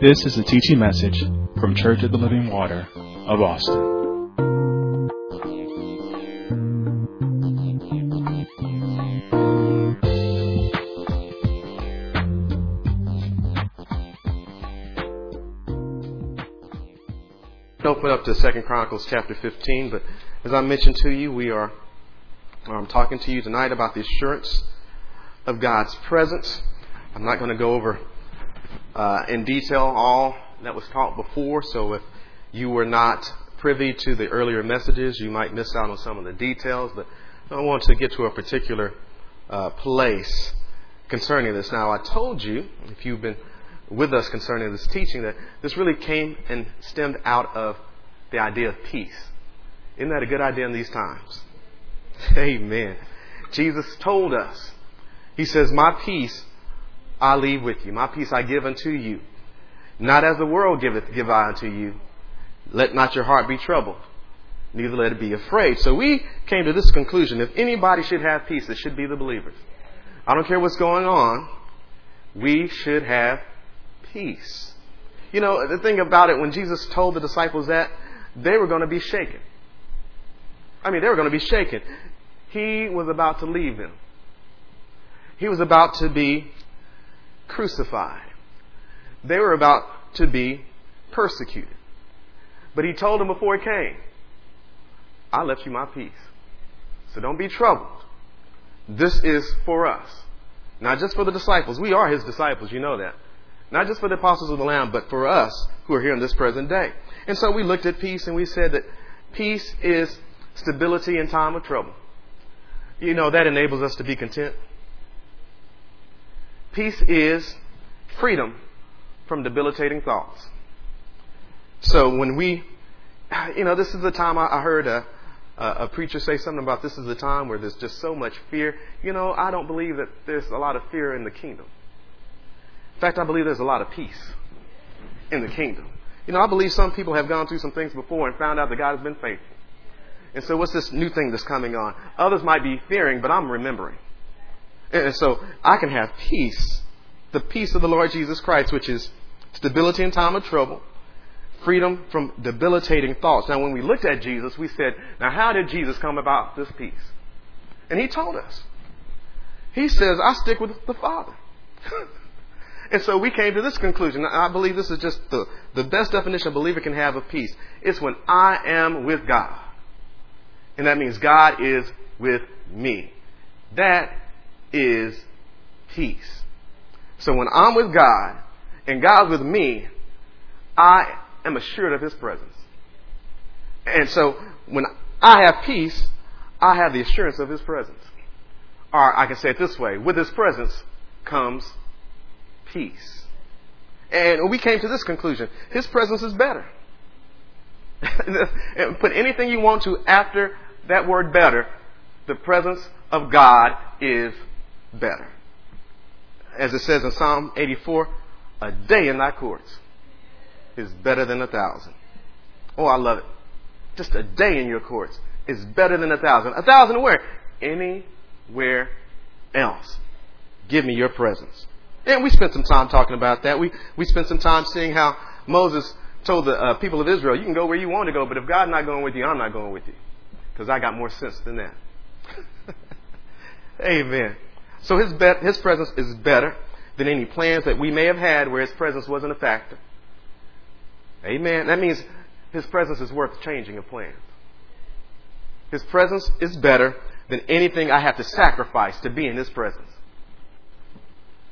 This is a teaching message from Church of the Living Water of Austin. Open up to Second Chronicles chapter 15, but as I mentioned to you, we are um, talking to you tonight about the assurance of God's presence. I'm not going to go over uh, in detail all that was taught before, so if you were not privy to the earlier messages, you might miss out on some of the details, but I want to get to a particular uh, place concerning this. Now, I told you, if you've been with us concerning this teaching, that this really came and stemmed out of the idea of peace. Isn't that a good idea in these times? Amen. Jesus told us, He says, My peace I leave with you. My peace I give unto you. Not as the world giveth, give I unto you. Let not your heart be troubled, neither let it be afraid. So we came to this conclusion. If anybody should have peace, it should be the believers. I don't care what's going on. We should have peace. You know, the thing about it, when Jesus told the disciples that, they were going to be shaken. I mean, they were going to be shaken. He was about to leave them. He was about to be crucified. They were about to be persecuted. But he told them before he came, I left you my peace. So don't be troubled. This is for us. Not just for the disciples. We are his disciples, you know that. Not just for the apostles of the Lamb, but for us who are here in this present day. And so we looked at peace and we said that peace is stability in time of trouble. You know, that enables us to be content. Peace is freedom from debilitating thoughts. So when we, you know, this is the time I, heard a, a preacher say something about this is the time where there's just so much fear. You know, I don't believe that there's a lot of fear in the kingdom. In fact, I believe there's a lot of peace in the kingdom. You know, I believe some people have gone through some things before and found out that God has been faithful. And so, what's this new thing that's coming on? Others might be fearing, but I'm remembering. And so I can have peace, the peace of the Lord Jesus Christ, which is stability in time of trouble, freedom from debilitating thoughts. Now, when we looked at Jesus, we said, now how did Jesus come about this peace? And he told us. He says, I stick with the Father. and so we came to this conclusion. I believe this is just the, the best definition a believer can have of peace. It's when I am with God. And that means God is with me. That is peace. So when I'm with God and God's with me, I am assured of His presence. And so when I have peace, I have the assurance of His presence. Or I can say it this way with His presence comes peace. And we came to this conclusion His presence is better. Put anything you want to after that word better. The presence of God is better. As it says in Psalm 84, a day in thy courts is better than a thousand. Oh, I love it. Just a day in your courts is better than a thousand. A thousand where? Anywhere else. Give me your presence. And we spent some time talking about that. We, we spent some time seeing how Moses told the uh, people of Israel, you can go where you want to go, but if God's not going with you, I'm not going with you. Because I got more sense than that. Amen. So his, be- his presence is better than any plans that we may have had where his presence wasn't a factor. Amen. That means his presence is worth changing a plan. His presence is better than anything I have to sacrifice to be in his presence.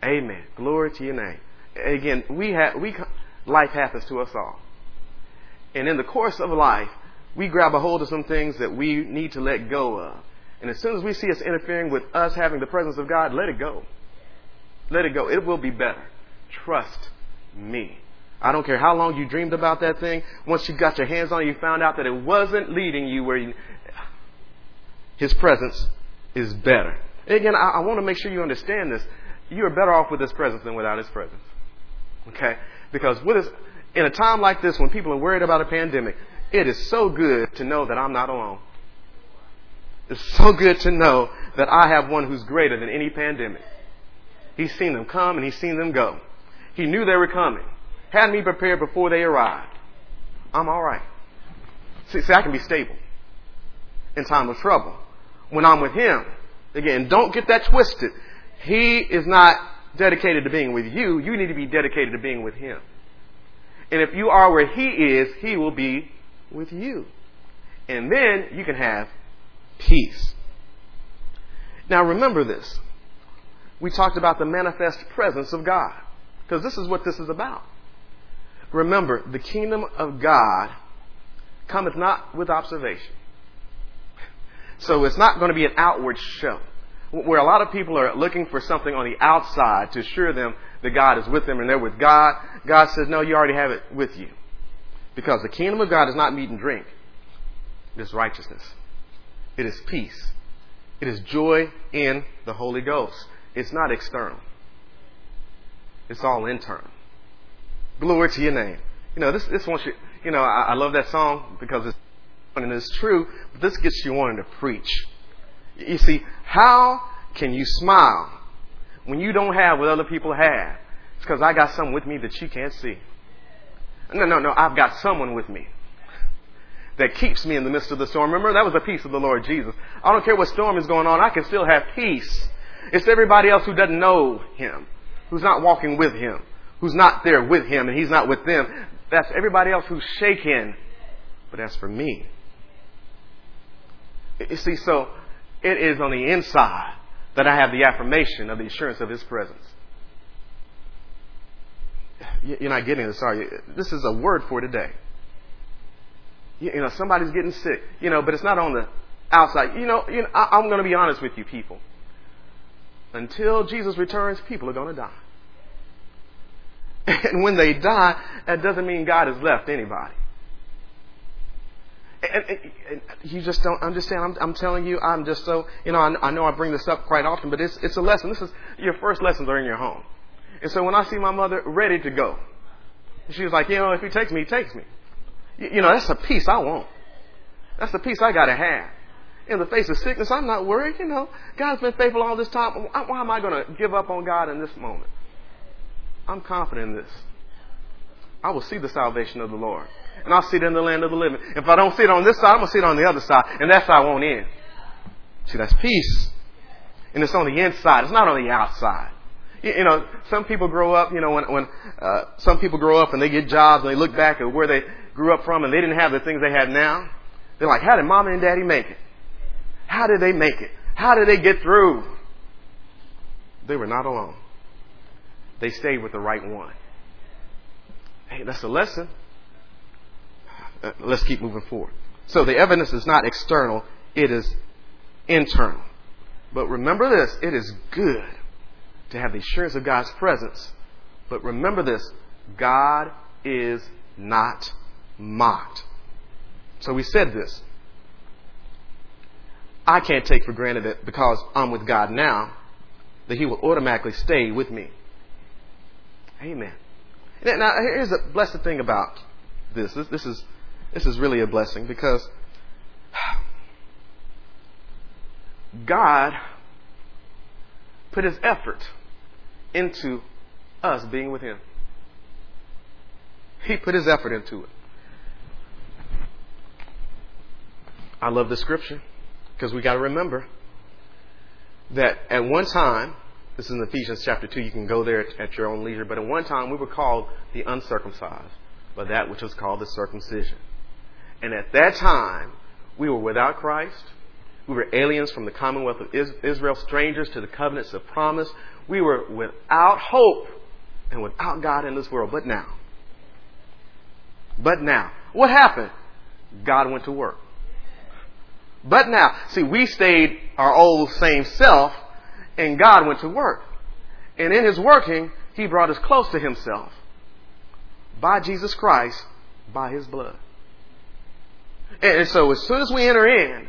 Amen. Glory to your name. Again, we have, we, life happens to us all. And in the course of life, we grab a hold of some things that we need to let go of. And as soon as we see us interfering with us having the presence of God, let it go. Let it go. It will be better. Trust me. I don't care how long you dreamed about that thing. Once you got your hands on it, you found out that it wasn't leading you where you, His presence is better. And again, I, I want to make sure you understand this. You are better off with His presence than without His presence. Okay? Because with in a time like this when people are worried about a pandemic, it is so good to know that I'm not alone. It's so good to know that I have one who's greater than any pandemic. He's seen them come and he's seen them go. He knew they were coming. had me prepared before they arrived. I'm all right. See, see, I can be stable in time of trouble when I'm with Him. Again, don't get that twisted. He is not dedicated to being with you. You need to be dedicated to being with Him. And if you are where He is, He will be with you. And then you can have peace. Now remember this. We talked about the manifest presence of God. Because this is what this is about. Remember, the kingdom of God cometh not with observation. So it's not going to be an outward show. Where a lot of people are looking for something on the outside to assure them that God is with them and they're with God, God says, no, you already have it with you. Because the kingdom of God is not meat and drink. It is righteousness. It is peace. It is joy in the Holy Ghost. It's not external. It's all internal. Glory to your name. You know, this, this wants you, you know, I, I love that song because it's, and it's true, but this gets you wanting to preach. You see, how can you smile when you don't have what other people have? It's because I got something with me that you can't see. No, no, no, I've got someone with me that keeps me in the midst of the storm. Remember, that was the peace of the Lord Jesus. I don't care what storm is going on, I can still have peace. It's everybody else who doesn't know Him, who's not walking with Him, who's not there with Him, and He's not with them. That's everybody else who's shaken. But as for me, you see, so it is on the inside that I have the affirmation of the assurance of His presence. You're not getting this, are you? This is a word for today. You know, somebody's getting sick, you know, but it's not on the outside. You know, you know I, I'm going to be honest with you, people. Until Jesus returns, people are going to die. And when they die, that doesn't mean God has left anybody. And, and, and you just don't understand. I'm, I'm, telling you, I'm just so, you know, I, I, know I bring this up quite often, but it's, it's a lesson. This is, your first lessons are in your home. And so when I see my mother ready to go, she was like, you know, if he takes me, he takes me. You, you know, that's a peace I want. That's the peace I got to have. In the face of sickness, I'm not worried. You know, God's been faithful all this time. Why am I going to give up on God in this moment? I'm confident in this. I will see the salvation of the Lord. And I'll see it in the land of the living. If I don't see it on this side, I'm going to see it on the other side. And that side won't end. See, that's peace. And it's on the inside. It's not on the outside. You, know, some people grow up, you know, when, when uh, some people grow up and they get jobs and they look back at where they grew up from and they didn't have the things they have now. They're like, how did mama and daddy make it? How did they make it? How did they get through? They were not alone. They stayed with the right one. Hey, that's a lesson. Uh, let's keep moving forward. So the evidence is not external, it is internal. But remember this it is good to have the assurance of God's presence. But remember this God is not mocked. So we said this. I can't take for granted that because I'm with God now, that He will automatically stay with me. Amen. Now, here's the blessed thing about this. This, this is, this is really a blessing because God put His effort into us being with Him. He put His effort into it. I love the scripture because we got to remember that at one time, this is in Ephesians chapter 2, you can go there at your own leisure, but at one time we were called the uncircumcised by that which was called the circumcision. And at that time, we were without Christ. We were aliens from the commonwealth of Israel, strangers to the covenants of promise. We were without hope and without God in this world. But now, but now, what happened? God went to work. But now, see, we stayed our old same self, and God went to work. And in his working, he brought us close to himself by Jesus Christ, by his blood. And so as soon as we enter in,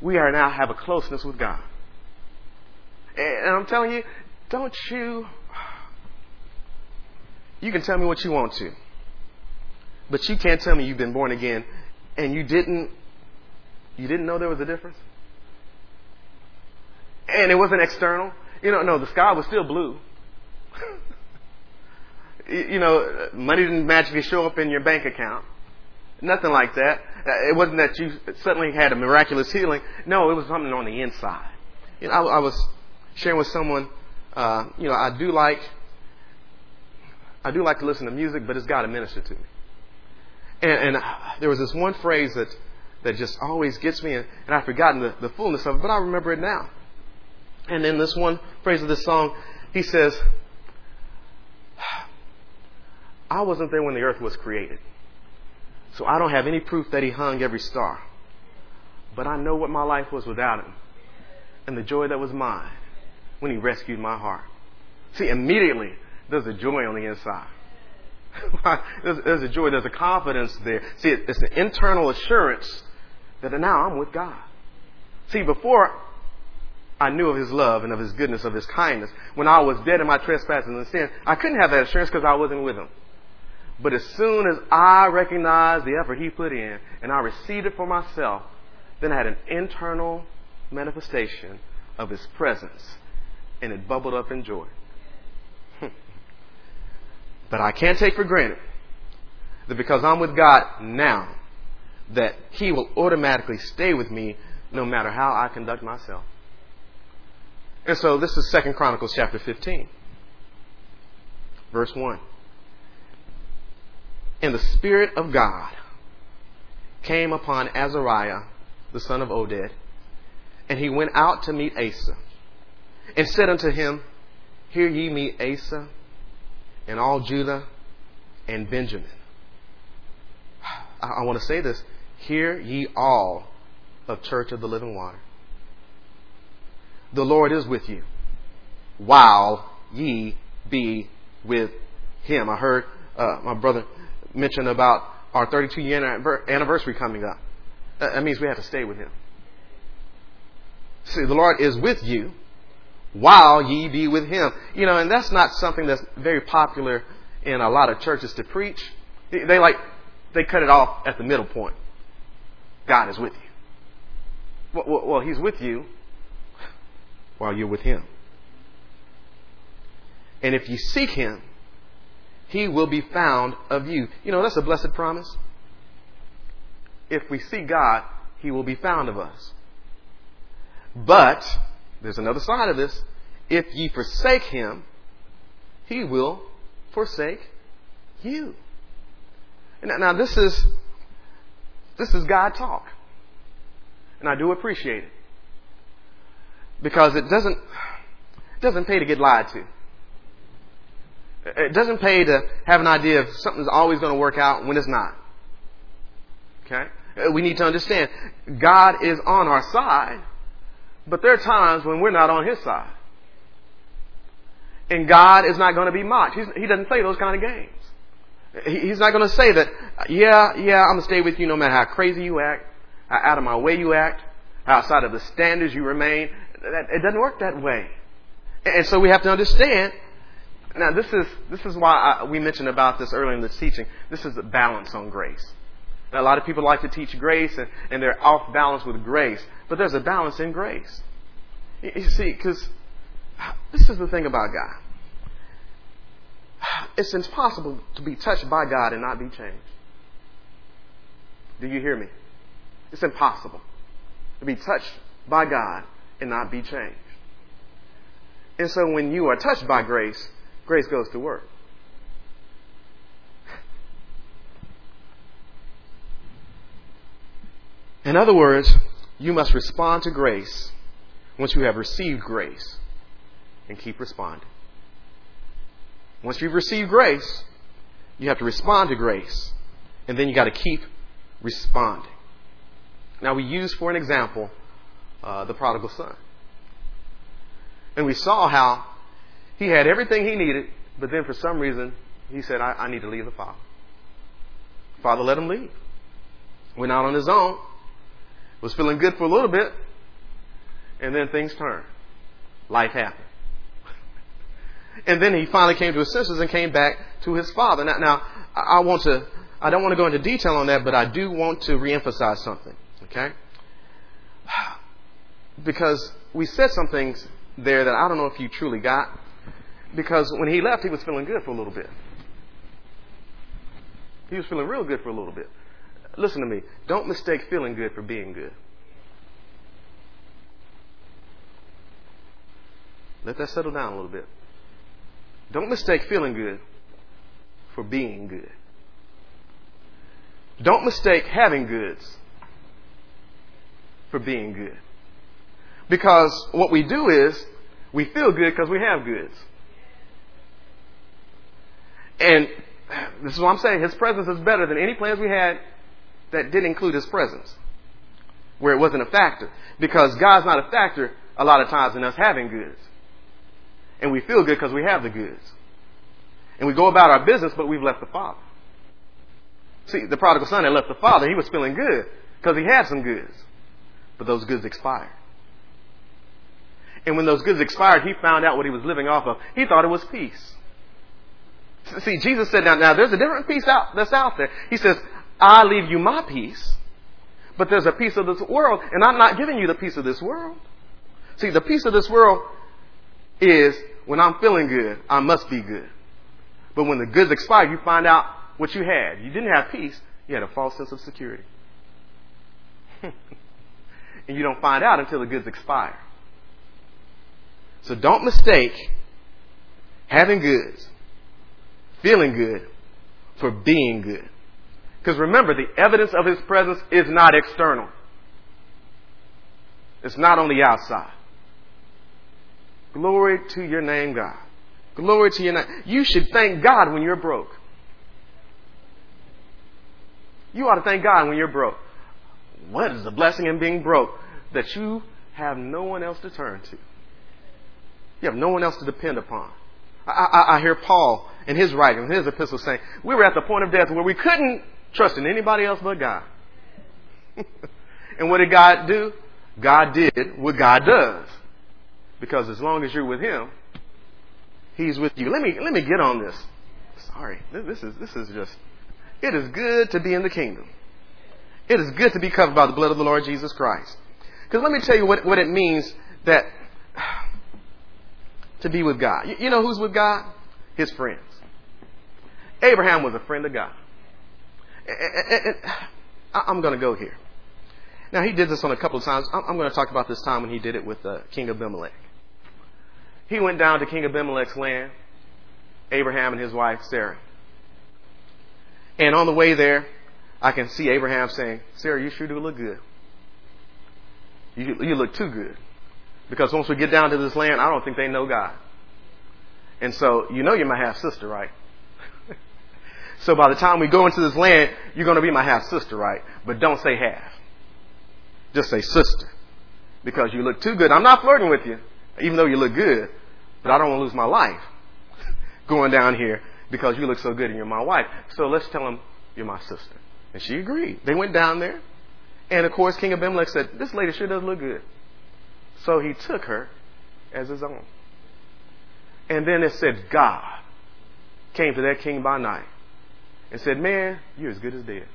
we are now have a closeness with God. And I'm telling you, don't you you can tell me what you want to. But you can't tell me you've been born again and you didn't you didn't know there was a difference? And it wasn't external. You know, no, the sky was still blue. You know, money didn't magically show up in your bank account. Nothing like that. It wasn't that you suddenly had a miraculous healing. No, it was something on the inside. You know, I, I was sharing with someone. Uh, you know, I do like I do like to listen to music, but it's got to minister to me. And, and there was this one phrase that that just always gets me, and, and I've forgotten the, the fullness of it, but I remember it now. And in this one phrase of this song, he says, I wasn't there when the earth was created. So I don't have any proof that he hung every star. But I know what my life was without him and the joy that was mine when he rescued my heart. See, immediately there's a joy on the inside. there's, there's, a joy, there's a confidence there. See, it's an internal assurance that now I'm with God. See, before I knew of His love and of His goodness, of His kindness, when I was dead in my trespasses and sins, I couldn't have that assurance because I wasn't with Him. But as soon as I recognized the effort He put in and I received it for myself, then I had an internal manifestation of His presence and it bubbled up in joy. but I can't take for granted that because I'm with God now, that He will automatically stay with me no matter how I conduct myself. And so this is Second Chronicles chapter 15, verse 1 and the Spirit of God came upon Azariah, the son of Oded, and he went out to meet Asa, and said unto him, Hear ye me, Asa, and all Judah and Benjamin. I, I want to say this. Hear ye all of Church of the Living Water. The Lord is with you while ye be with him. I heard uh, my brother mention about our 32 year anniversary coming up. That means we have to stay with Him. See, the Lord is with you while ye be with Him. You know, and that's not something that's very popular in a lot of churches to preach. They like, they cut it off at the middle point. God is with you. Well, well He's with you while you're with Him. And if you seek Him, he will be found of you. You know, that's a blessed promise. If we see God, He will be found of us. But, there's another side of this. If ye forsake Him, He will forsake you. Now, now this is this is God talk. And I do appreciate it. Because it doesn't it doesn't pay to get lied to. It doesn't pay to have an idea of something's always going to work out when it's not. Okay? We need to understand God is on our side, but there are times when we're not on His side. And God is not going to be mocked. He's, he doesn't play those kind of games. He's not going to say that, yeah, yeah, I'm going to stay with you no matter how crazy you act, how out of my way you act, how outside of the standards you remain. It doesn't work that way. And so we have to understand now, this is, this is why I, we mentioned about this earlier in the teaching. This is a balance on grace. Now, a lot of people like to teach grace and, and they're off balance with grace, but there's a balance in grace. You, you see, because this is the thing about God. It's impossible to be touched by God and not be changed. Do you hear me? It's impossible to be touched by God and not be changed. And so when you are touched by grace, grace goes to work. In other words, you must respond to grace once you have received grace and keep responding. Once you've received grace, you have to respond to grace and then you got to keep responding. Now, we use for an example uh, the prodigal son. And we saw how he had everything he needed, but then for some reason, he said, I, I need to leave the father. Father let him leave. Went out on his own, was feeling good for a little bit, and then things turned. Life happened. And then he finally came to his senses and came back to his father. Now, now I want to, I don't want to go into detail on that, but I do want to reemphasize something. Okay? Because we said some things there that I don't know if you truly got because when he left, he was feeling good for a little bit. He was feeling real good for a little bit. Listen to me. Don't mistake feeling good for being good. Let that settle down a little bit. Don't mistake feeling good for being good. Don't mistake having goods for being good. Because what we do is we feel good because we have goods. And this is what I'm saying. His presence is better than any plans we had that didn't include his presence, where it wasn't a factor. Because God's not a factor a lot of times in us having goods. And we feel good because we have the goods. And we go about our business, but we've left the Father. See, the prodigal son had left the Father. He was feeling good because he had some goods. But those goods expired. And when those goods expired, he found out what he was living off of. He thought it was peace. See, Jesus said, now, now there's a different peace out, that's out there. He says, I leave you my peace, but there's a peace of this world, and I'm not giving you the peace of this world. See, the peace of this world is when I'm feeling good, I must be good. But when the goods expire, you find out what you had. You didn't have peace, you had a false sense of security. and you don't find out until the goods expire. So don't mistake having goods feeling good for being good. Because remember, the evidence of His presence is not external. It's not on the outside. Glory to your name, God. Glory to your name. You should thank God when you're broke. You ought to thank God when you're broke. What is the blessing in being broke? That you have no one else to turn to. You have no one else to depend upon. I, I, I hear Paul in his writing, in his epistle saying, we were at the point of death where we couldn't trust in anybody else but God. and what did God do? God did what God does. Because as long as you're with Him, He's with you. Let me, let me get on this. Sorry. This is, this is just, it is good to be in the kingdom. It is good to be covered by the blood of the Lord Jesus Christ. Because let me tell you what, what it means that to be with God. You, know who's with God? His friends. Abraham was a friend of God. I'm going to go here. Now, he did this on a couple of times. I'm going to talk about this time when he did it with uh, King Abimelech. He went down to King Abimelech's land, Abraham and his wife, Sarah. And on the way there, I can see Abraham saying, Sarah, you sure do look good. You, you look too good. Because once we get down to this land, I don't think they know God. And so, you know you're my half sister, right? so by the time we go into this land, you're going to be my half sister, right? But don't say half. Just say sister. Because you look too good. I'm not flirting with you, even though you look good. But I don't want to lose my life going down here because you look so good and you're my wife. So let's tell him you're my sister. And she agreed. They went down there. And of course, King Abimelech said, This lady sure does look good. So he took her as his own. And then it said, God came to that king by night and said, Man, you're as good as dead.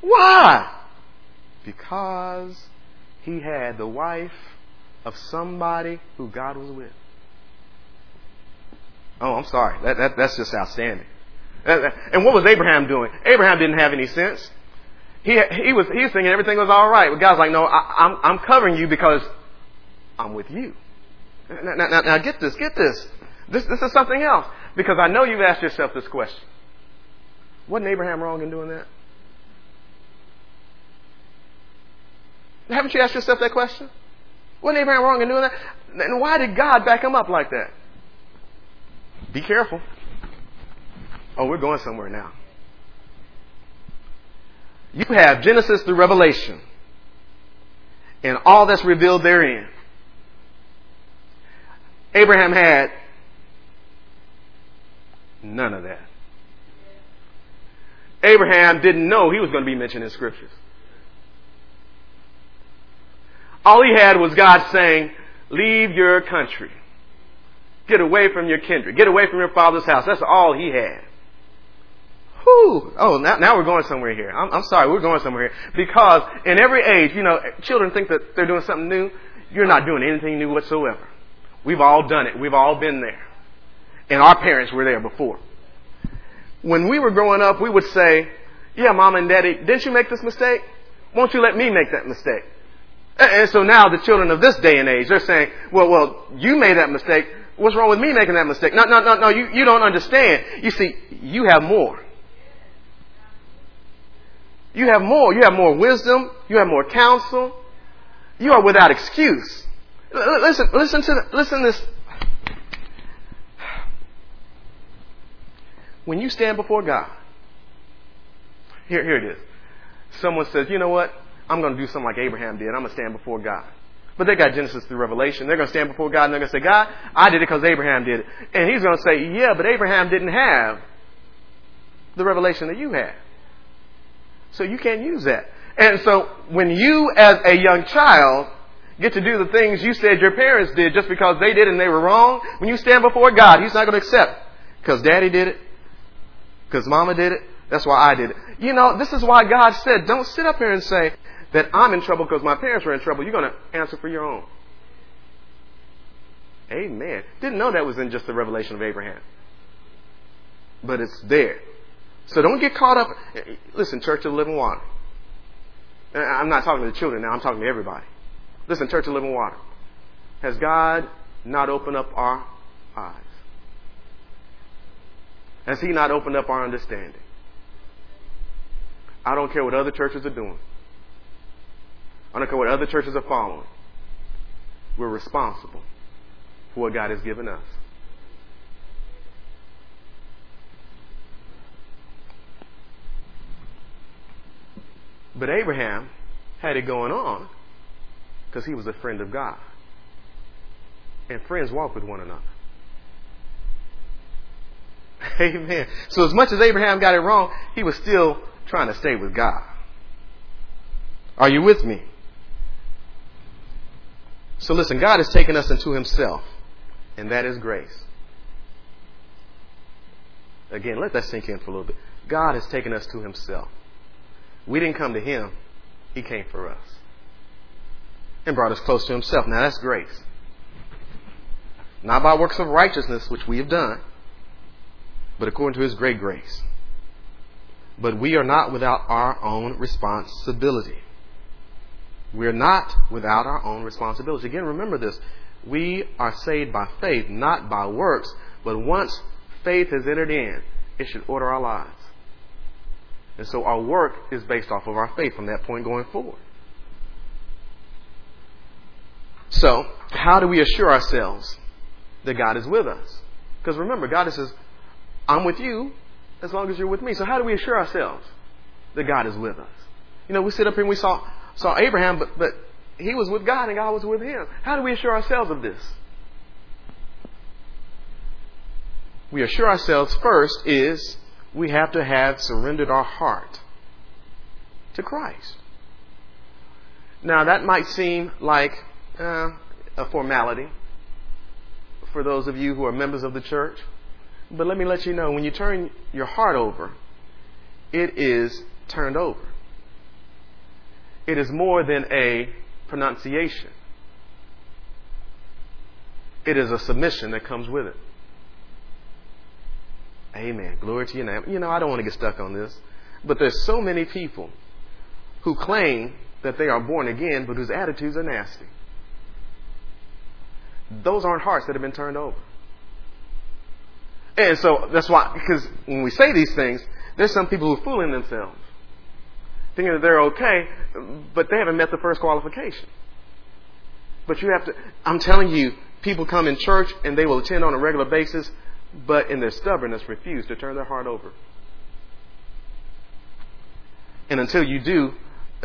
Why? Because he had the wife of somebody who God was with. Oh, I'm sorry. That, that, that's just outstanding. And what was Abraham doing? Abraham didn't have any sense. He, he was he was thinking everything was all right. But God's like, no, I, I'm I'm covering you because I'm with you. Now, now, now, get this, get this. This this is something else because I know you've asked yourself this question. Wasn't Abraham wrong in doing that? Haven't you asked yourself that question? Wasn't Abraham wrong in doing that? And why did God back him up like that? Be careful. Oh, we're going somewhere now. You have Genesis through Revelation and all that's revealed therein. Abraham had none of that. Abraham didn't know he was going to be mentioned in scriptures. All he had was God saying, leave your country. Get away from your kindred. Get away from your father's house. That's all he had. Whew. Oh, now, now we're going somewhere here. I'm, I'm sorry, we're going somewhere here. Because in every age, you know, children think that they're doing something new. You're not doing anything new whatsoever. We've all done it. We've all been there. And our parents were there before. when we were growing up, we would say, yeah, mom and daddy, didn't you make this mistake? Won't you let me make that mistake? And so now the children of this day and age, they're saying, well, well, you made that mistake. What's wrong with me making that mistake? No, no, no, no, you, you don't understand. You see, you have more. You have more. You have more wisdom. You have more counsel. You are without excuse. Listen, listen to the, listen to this. When you stand before God, here, here it is. Someone says, you know what? I'm going to do something like Abraham did. I'm going to stand before God. But they got Genesis through Revelation. They're going to stand before God and they're going to say, God, I did it because Abraham did it. And he's going to say, yeah, but Abraham didn't have the revelation that you had. So you can't use that. And so when you as a young child get to do the things you said your parents did just because they did and they were wrong, when you stand before God, He's not going to accept. Because daddy did it. Because mama did it. That's why I did it. You know, this is why God said, don't sit up here and say that I'm in trouble because my parents were in trouble. You're going to answer for your own. Amen. Didn't know that was in just the revelation of Abraham. But it's there. So don't get caught up. Listen, Church of the Living Water. I'm not talking to the children now, I'm talking to everybody. Listen, Church of Living Water. Has God not opened up our eyes? Has He not opened up our understanding? I don't care what other churches are doing. I don't care what other churches are following. We're responsible for what God has given us. But Abraham had it going on because he was a friend of God. And friends walk with one another. Amen. So as much as Abraham got it wrong, he was still trying to stay with God. Are you with me? So listen, God has taken us into himself, and that is grace. Again, let that sink in for a little bit. God has taken us to himself. We didn't come to him, he came for us. And brought us close to himself. Now that's grace. Not by works of righteousness, which we have done, but according to his great grace. But we are not without our own responsibility. We are not without our own responsibility. Again, remember this. We are saved by faith, not by works. But once faith has entered in, it should order our lives. And so our work is based off of our faith from that point going forward. So, how do we assure ourselves that God is with us? Because remember, God says, I'm with you as long as you're with me. So how do we assure ourselves that God is with us? You know, we sit up here and we saw saw Abraham, but but he was with God and God was with him. How do we assure ourselves of this? We assure ourselves first is we have to have surrendered our heart to Christ. Now, that might seem like uh, a formality for those of you who are members of the church, but let me let you know when you turn your heart over, it is turned over. It is more than a pronunciation, it is a submission that comes with it. Amen. Glory to your name. You know, I don't want to get stuck on this, but there's so many people who claim that they are born again, but whose attitudes are nasty. Those aren't hearts that have been turned over. And so that's why, because when we say these things, there's some people who are fooling themselves, thinking that they're okay, but they haven't met the first qualification. But you have to, I'm telling you, people come in church and they will attend on a regular basis but in their stubbornness refuse to turn their heart over. And until you do,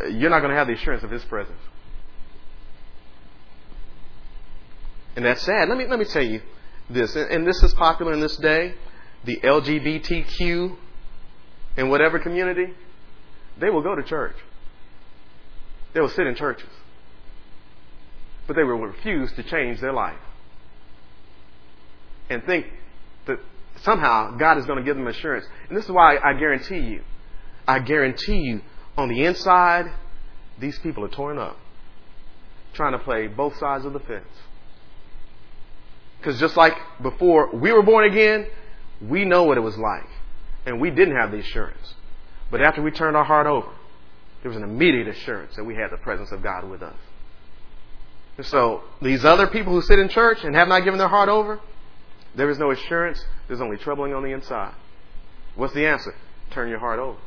you're not going to have the assurance of His presence. And that's sad. Let me, let me tell you this, and this is popular in this day the LGBTQ in whatever community, they will go to church. They will sit in churches. But they will refuse to change their life. And think that somehow God is going to give them assurance. And this is why I guarantee you, I guarantee you, on the inside, these people are torn up, trying to play both sides of the fence. Because just like before we were born again, we know what it was like and we didn't have the assurance. But after we turned our heart over, there was an immediate assurance that we had the presence of God with us. And so these other people who sit in church and have not given their heart over, there is no assurance. There's only troubling on the inside. What's the answer? Turn your heart over.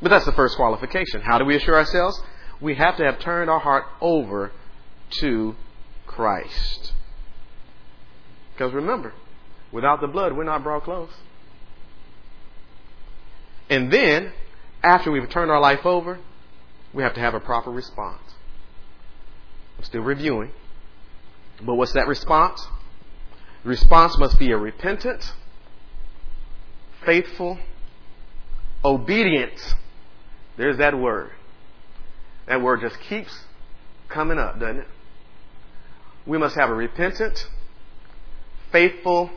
But that's the first qualification. How do we assure ourselves? We have to have turned our heart over to Christ. Because remember, without the blood, we're not brought close. And then, after we've turned our life over, we have to have a proper response. I'm still reviewing. But what's that response? The response must be a repentant, faithful, obedient. There's that word. That word just keeps coming up, doesn't it? We must have a repentant, faithful,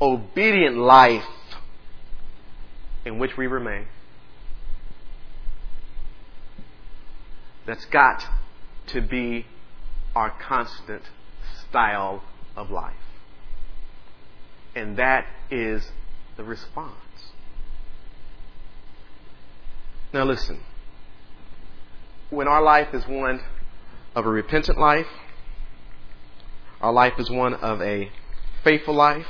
obedient life in which we remain. That's got to be our constant style of life. And that is the response. Now, listen. When our life is one of a repentant life, our life is one of a faithful life,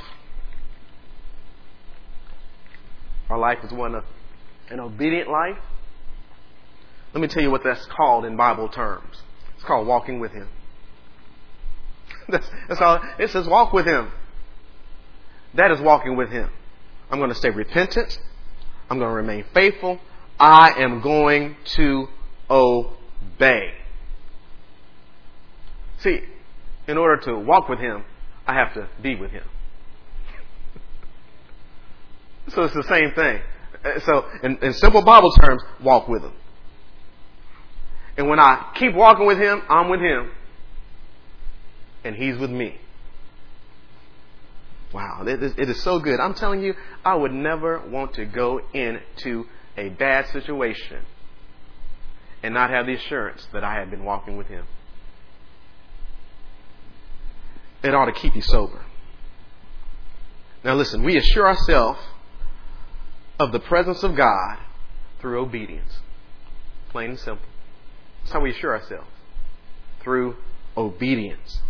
our life is one of an obedient life. Let me tell you what that's called in Bible terms. It's called walking with Him. that's, that's all. It says walk with Him. That is walking with Him. I'm going to stay repentant. I'm going to remain faithful. I am going to obey. See, in order to walk with Him, I have to be with Him. So it's the same thing. Uh, so, in, in simple Bible terms, walk with Him. And when I keep walking with Him, I'm with Him. And He's with me. Wow, it is, it is so good. I'm telling you, I would never want to go into a bad situation and not have the assurance that I had been walking with Him. It ought to keep you sober. Now, listen, we assure ourselves of the presence of God through obedience. Plain and simple. That's how we assure ourselves. Through obedience.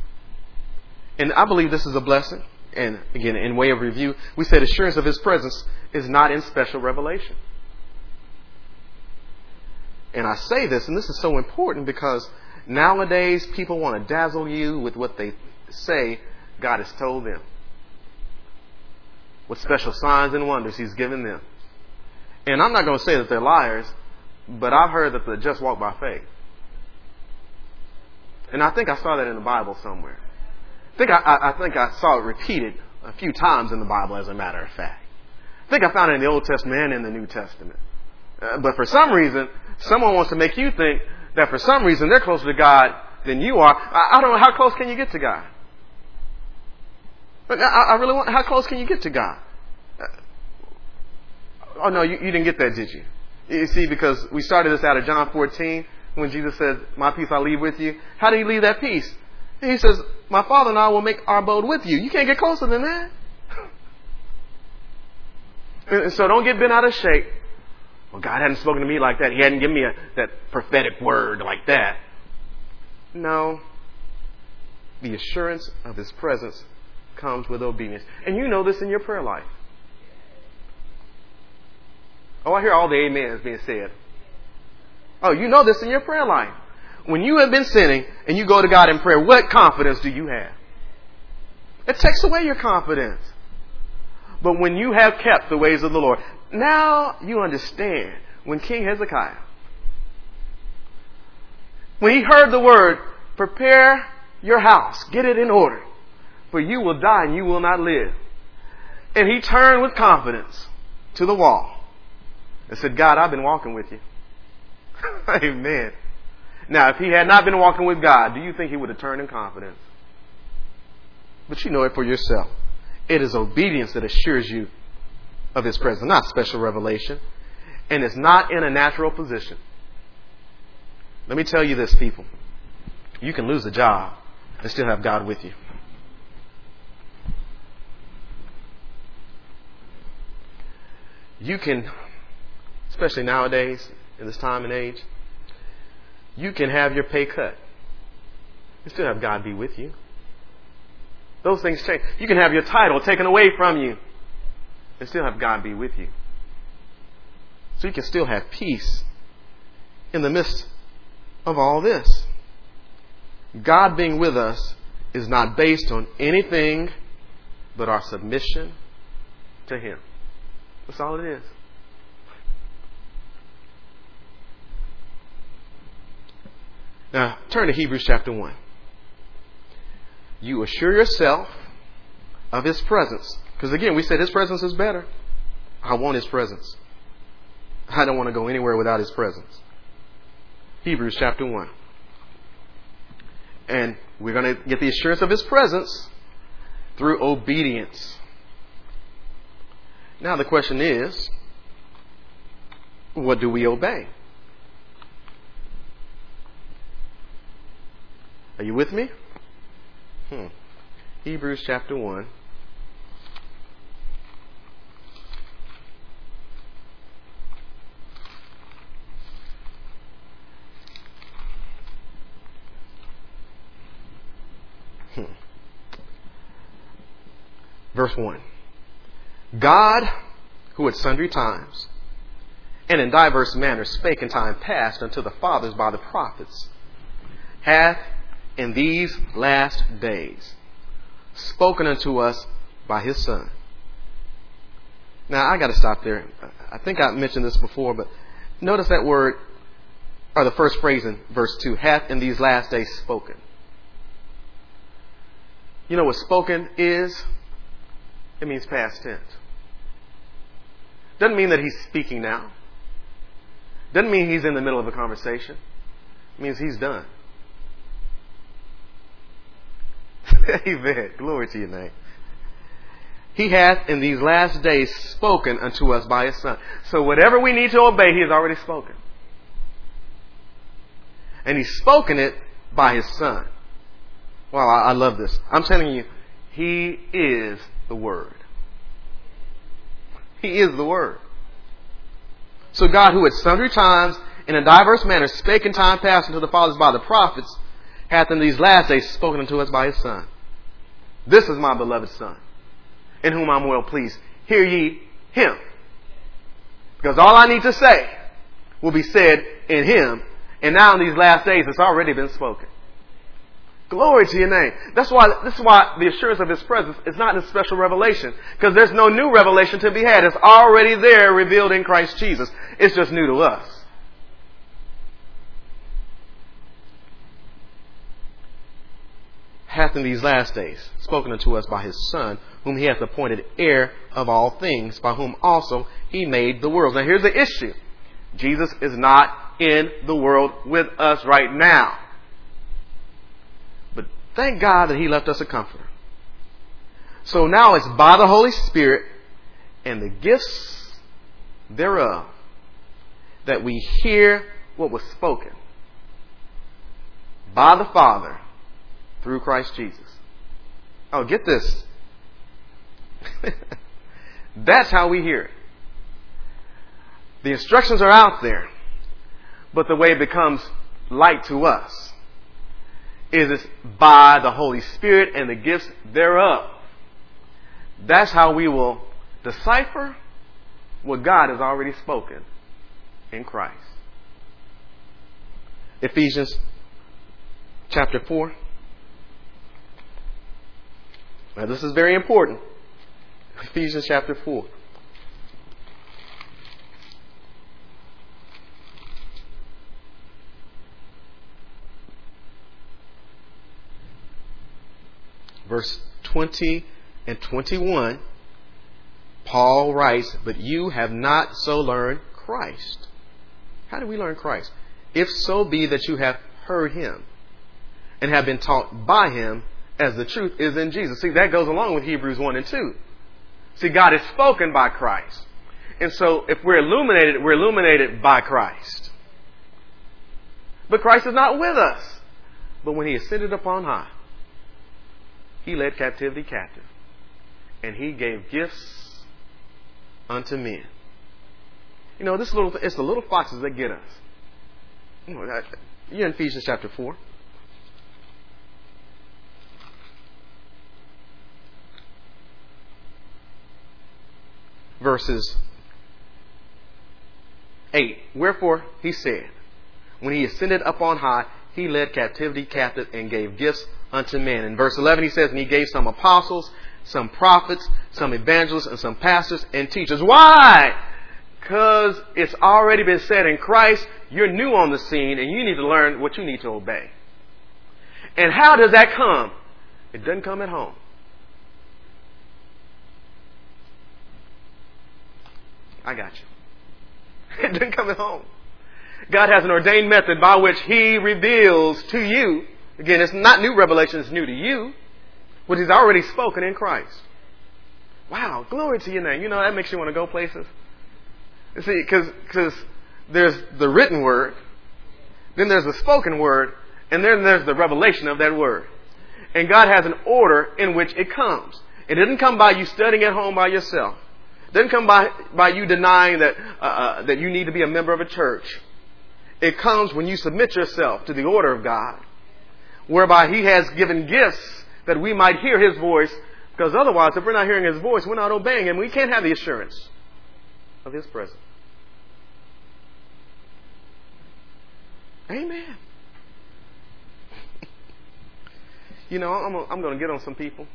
And I believe this is a blessing and again, in way of review, we said assurance of His presence is not in special revelation. And I say this, and this is so important because nowadays people want to dazzle you with what they say God has told them, what special signs and wonders He's given them. And I'm not going to say that they're liars, but I've heard that they just walk by faith. And I think I saw that in the Bible somewhere. I think I, I, think I saw it repeated a few times in the Bible, as a matter of fact. I think I found it in the Old Testament and in the New Testament. Uh, but for some reason, someone wants to make you think that for some reason they're closer to God than you are. I, I don't know how close can you get to God. But I, I really want. How close can you get to God? Oh no, you, you didn't get that, did you? You see, because we started this out of John 14 when Jesus said, "My peace I leave with you." How did he leave that peace? He says, My Father and I will make our abode with you. You can't get closer than that. And so don't get bent out of shape. Well, God hadn't spoken to me like that. He hadn't given me a, that prophetic word like that. No. The assurance of His presence comes with obedience. And you know this in your prayer life. Oh, I hear all the amens being said. Oh, you know this in your prayer life when you have been sinning and you go to God in prayer, what confidence do you have? It takes away your confidence. But when you have kept the ways of the Lord, now you understand when King Hezekiah, when he heard the word, prepare your house, get it in order, for you will die and you will not live. And he turned with confidence to the wall and said, God, I've been walking with you. Amen. Now, if he had not been walking with God, do you think he would have turned in confidence? But you know it for yourself. It is obedience that assures you of his presence, not special revelation. And it's not in a natural position. Let me tell you this, people. You can lose a job and still have God with you. you can, especially nowadays, in this time and age, you can have your pay cut. You still have God be with you. Those things change. You can have your title taken away from you and still have God be with you. So you can still have peace in the midst of all this. God being with us is not based on anything but our submission to Him. That's all it is. Now, turn to Hebrews chapter 1. You assure yourself of His presence. Because again, we said His presence is better. I want His presence. I don't want to go anywhere without His presence. Hebrews chapter 1. And we're going to get the assurance of His presence through obedience. Now the question is, what do we obey? Are you with me? Hmm. Hebrews chapter 1. Hmm. Verse 1. God, who at sundry times and in diverse manners spake in time past unto the fathers by the prophets, hath in these last days spoken unto us by his Son. Now, I got to stop there. I think I mentioned this before, but notice that word, or the first phrase in verse 2 hath in these last days spoken. You know what spoken is? It means past tense. Doesn't mean that he's speaking now. Doesn't mean he's in the middle of a conversation. It means he's done. Amen. Glory to your name. He hath in these last days spoken unto us by his Son. So whatever we need to obey, he has already spoken. And he's spoken it by his Son. Wow, I, love this. I'm telling you, he is the Word. He is the Word. So God, who at sundry times in diverse manner spake in time past unto the fathers by the prophets, hath in these last days spoken unto us by his Son. This is my beloved Son, in whom I'm well pleased. Hear ye him. Because all I need to say will be said in him, and now in these last days it's already been spoken. Glory to your name. That's why, this is why the assurance of His presence is not a special revelation. Because there's no new revelation to be had. It's already there revealed in Christ Jesus. It's just new to us. Hath in these last days spoken unto us by his Son, whom he hath appointed heir of all things, by whom also he made the world. Now here's the issue. Jesus is not in the world with us right now. But thank God that he left us a comforter. So now it's by the Holy Spirit and the gifts thereof that we hear what was spoken by the Father through Christ Jesus. Oh, get this. That's how we hear it. The instructions are out there, but the way it becomes light to us is it's by the Holy Spirit and the gifts thereof. That's how we will decipher what God has already spoken in Christ. Ephesians chapter 4. Now, this is very important. Ephesians chapter 4. Verse 20 and 21, Paul writes, But you have not so learned Christ. How do we learn Christ? If so be that you have heard him and have been taught by him as the truth is in Jesus. See, that goes along with Hebrews 1 and 2. See, God is spoken by Christ. And so if we're illuminated, we're illuminated by Christ. But Christ is not with us. But when he ascended upon high, he led captivity captive. And he gave gifts unto men. You know, this little it's the little foxes that get us. You know, uh, you're in Ephesians chapter four. Verses 8. Wherefore he said, When he ascended up on high, he led captivity captive and gave gifts unto men. In verse 11 he says, And he gave some apostles, some prophets, some evangelists, and some pastors and teachers. Why? Because it's already been said in Christ, you're new on the scene and you need to learn what you need to obey. And how does that come? It doesn't come at home. I got you. Come at home. God has an ordained method by which He reveals to you. Again, it's not new revelation, it's new to you. What He's already spoken in Christ. Wow, glory to your name. You know, that makes you want to go places. You see, because there's the written word, then there's the spoken word, and then there's the revelation of that word. And God has an order in which it comes. It doesn't come by you studying at home by yourself. Doesn't come by, by you denying that, uh, uh, that you need to be a member of a church. It comes when you submit yourself to the order of God, whereby He has given gifts that we might hear His voice, because otherwise, if we're not hearing His voice, we're not obeying Him. We can't have the assurance of His presence. Amen. you know, I'm, I'm going to get on some people.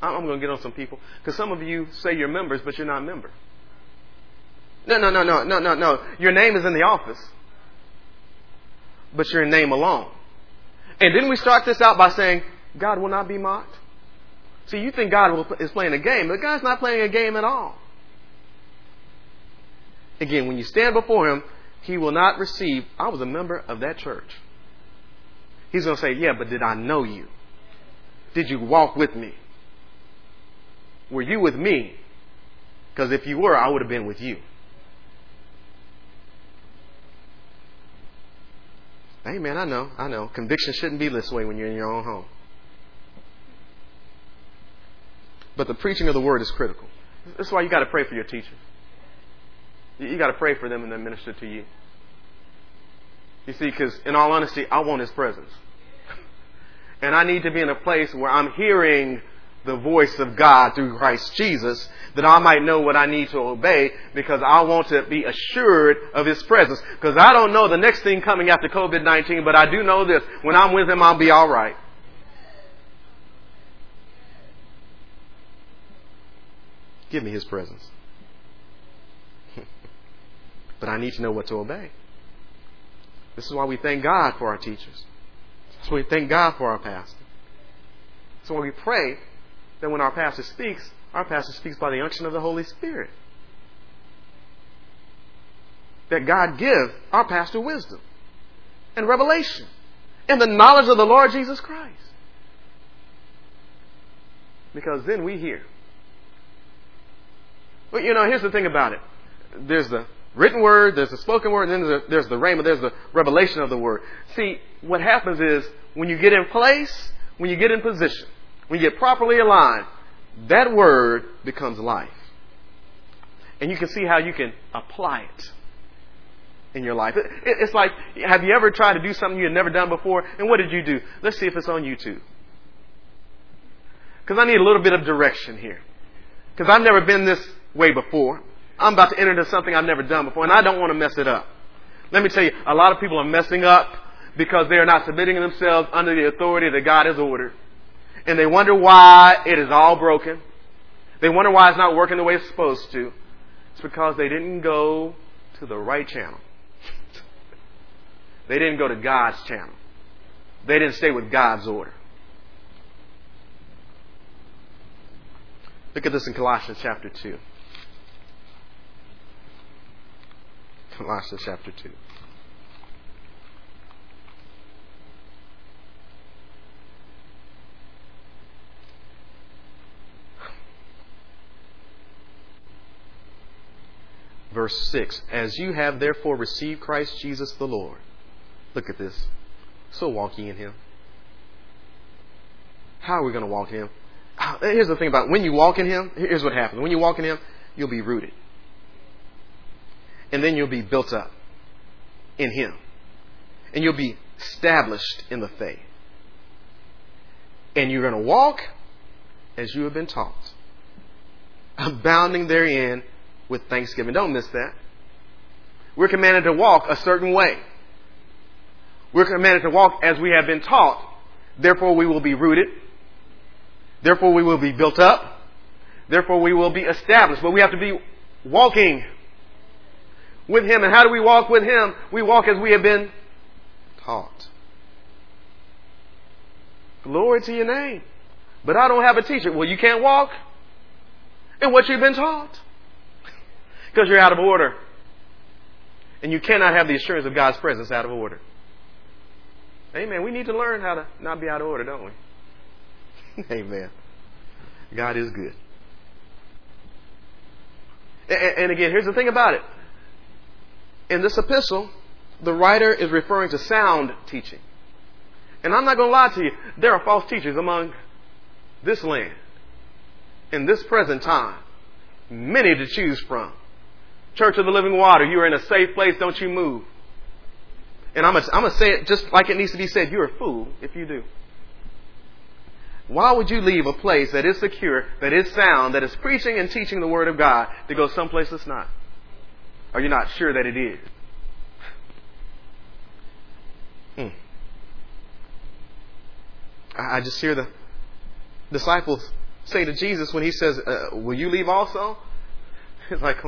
I'm going to get on some people because some of you say you're members, but you're not a member. No, no, no, no, no, no, no. Your name is in the office, but your name alone. And didn't we start this out by saying God will not be mocked? See, you think God is playing a game, but God's not playing a game at all. Again, when you stand before Him, He will not receive, I was a member of that church. He's going to say, Yeah, but did I know you? Did you walk with me? Were you with me? Because if you were, I would have been with you. Hey, man, I know, I know. Conviction shouldn't be this way when you're in your own home. But the preaching of the word is critical. That's why you got to pray for your teachers. You got to pray for them and then minister to you. You see, because in all honesty, I want His presence. And I need to be in a place where I'm hearing the voice of God through Christ Jesus that I might know what I need to obey because I want to be assured of His presence. Because I don't know the next thing coming after COVID-19, but I do know this. When I'm with Him, I'll be alright. Give me His presence. but I need to know what to obey. This is why we thank God for our teachers. That's why we thank God for our pastor. That's why we pray that when our pastor speaks, our pastor speaks by the unction of the Holy Spirit. That God give our pastor wisdom and revelation and the knowledge of the Lord Jesus Christ. Because then we hear. But you know, here's the thing about it. There's the written word, there's the spoken word, and then there's the, there's the rhema, there's the revelation of the word. See, what happens is when you get in place, when you get in position, when you get properly aligned, that word becomes life. And you can see how you can apply it in your life. It's like, have you ever tried to do something you had never done before? And what did you do? Let's see if it's on YouTube. Because I need a little bit of direction here. Because I've never been this way before. I'm about to enter into something I've never done before, and I don't want to mess it up. Let me tell you, a lot of people are messing up because they are not submitting themselves under the authority that God has ordered and they wonder why it is all broken. They wonder why it's not working the way it's supposed to. It's because they didn't go to the right channel. they didn't go to God's channel. They didn't stay with God's order. Look at this in Colossians chapter 2. Colossians chapter 2. Verse 6 As you have therefore received Christ Jesus the Lord. Look at this. So walk ye in him. How are we going to walk in him? Ah, here's the thing about when you walk in him, here's what happens. When you walk in him, you'll be rooted. And then you'll be built up in Him. And you'll be established in the faith. And you're going to walk as you have been taught, abounding therein with thanksgiving. Don't miss that. We're commanded to walk a certain way. We're commanded to walk as we have been taught. Therefore, we will be rooted. Therefore, we will be built up. Therefore, we will be established. But we have to be walking with Him. And how do we walk with Him? We walk as we have been taught. Glory to your name. But I don't have a teacher. Well, you can't walk in what you've been taught because you're out of order. And you cannot have the assurance of God's presence out of order. Amen. We need to learn how to not be out of order, don't we? Amen. God is good. And again, here's the thing about it. In this epistle, the writer is referring to sound teaching. And I'm not going to lie to you, there are false teachers among this land in this present time. Many to choose from. Church of the Living Water, you are in a safe place, don't you move. And I'm going to say it just like it needs to be said. You're a fool if you do. Why would you leave a place that is secure, that is sound, that is preaching and teaching the Word of God to go someplace that's not? Are you not sure that it is? Hmm. I just hear the disciples say to Jesus when he says, uh, Will you leave also? It's like,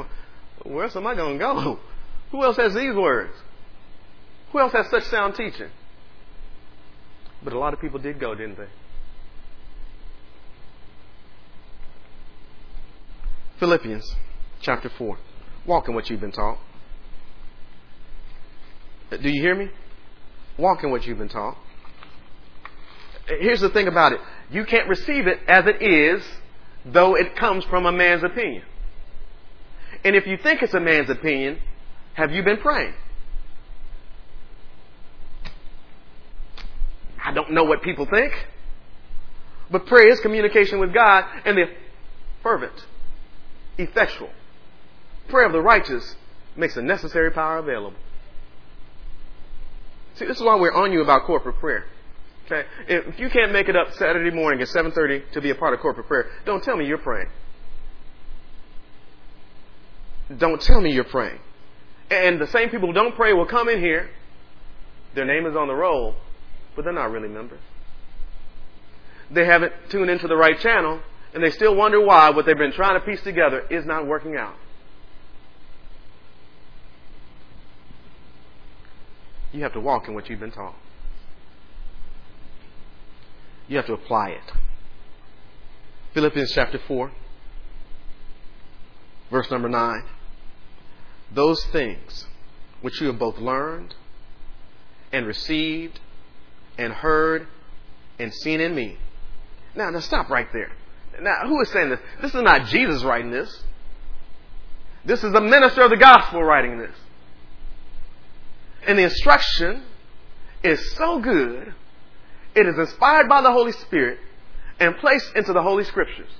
Where else am I going to go? Who else has these words? Who else has such sound teaching? But a lot of people did go, didn't they? Philippians chapter 4. Walk in what you've been taught. Do you hear me? Walk in what you've been taught. Here's the thing about it you can't receive it as it is, though it comes from a man's opinion. And if you think it's a man's opinion, have you been praying? I don't know what people think. But prayer is communication with God and the fervent, effectual prayer of the righteous makes the necessary power available. See, this is why we're on you about corporate prayer. Okay? If you can't make it up Saturday morning at 7:30 to be a part of corporate prayer, don't tell me you're praying. Don't tell me you're praying. And the same people who don't pray will come in here. Their name is on the roll, but they're not really members. They haven't tuned into the right channel, and they still wonder why what they've been trying to piece together is not working out. You have to walk in what you've been taught. You have to apply it. Philippians chapter 4, verse number 9. Those things which you have both learned and received and heard and seen in me. Now, now stop right there. Now, who is saying this? This is not Jesus writing this. This is the minister of the gospel writing this. And the instruction is so good, it is inspired by the Holy Spirit and placed into the Holy Scriptures.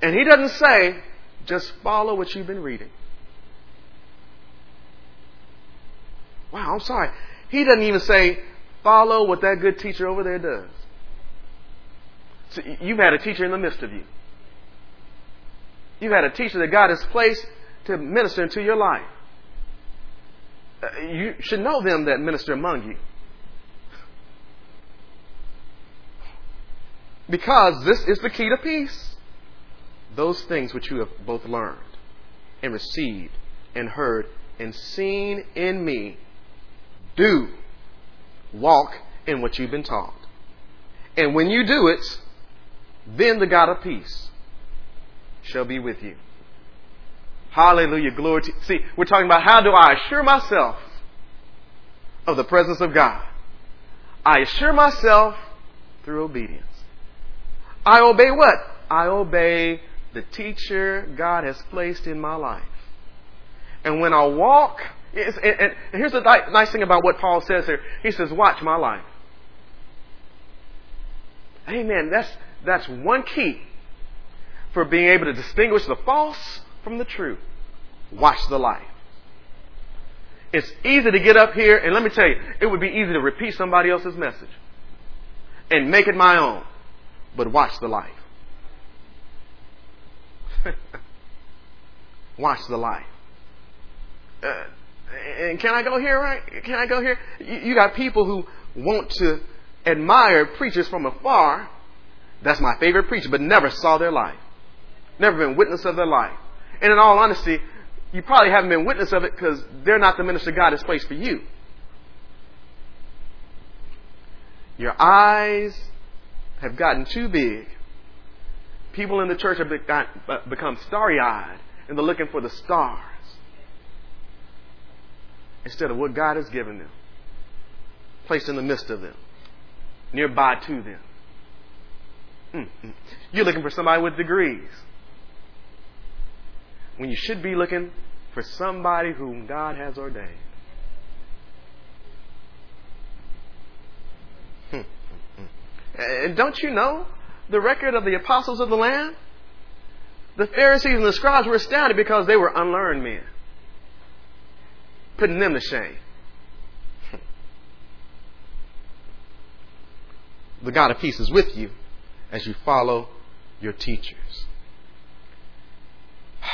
And he doesn't say, just follow what you've been reading. Wow, I'm sorry. He doesn't even say, follow what that good teacher over there does. So you've had a teacher in the midst of you. You've had a teacher that God has placed to minister into your life. Uh, you should know them that minister among you. Because this is the key to peace. Those things which you have both learned and received and heard and seen in me, do walk in what you've been taught. And when you do it, then the God of peace shall be with you. Hallelujah. Glory to See, we're talking about how do I assure myself of the presence of God? I assure myself through obedience. I obey what? I obey the teacher God has placed in my life. And when I walk, and, and here's the nice thing about what Paul says here. He says, watch my life. Amen. That's, that's one key for being able to distinguish the false from the true. Watch the life. It's easy to get up here, and let me tell you, it would be easy to repeat somebody else's message and make it my own. But watch the life. watch the life. Uh, and can I go here, right? Can I go here? You, you got people who want to admire preachers from afar. That's my favorite preacher, but never saw their life. Never been witness of their life. And in all honesty, you probably haven't been witness of it because they're not the minister God has placed for you. Your eyes have gotten too big. People in the church have uh, become starry eyed and they're looking for the stars instead of what God has given them, placed in the midst of them, nearby to them. Mm-hmm. You're looking for somebody with degrees when you should be looking for somebody whom God has ordained. Hmm. And don't you know the record of the apostles of the Lamb? The Pharisees and the scribes were astounded because they were unlearned men, putting them to shame. The God of peace is with you as you follow your teachers.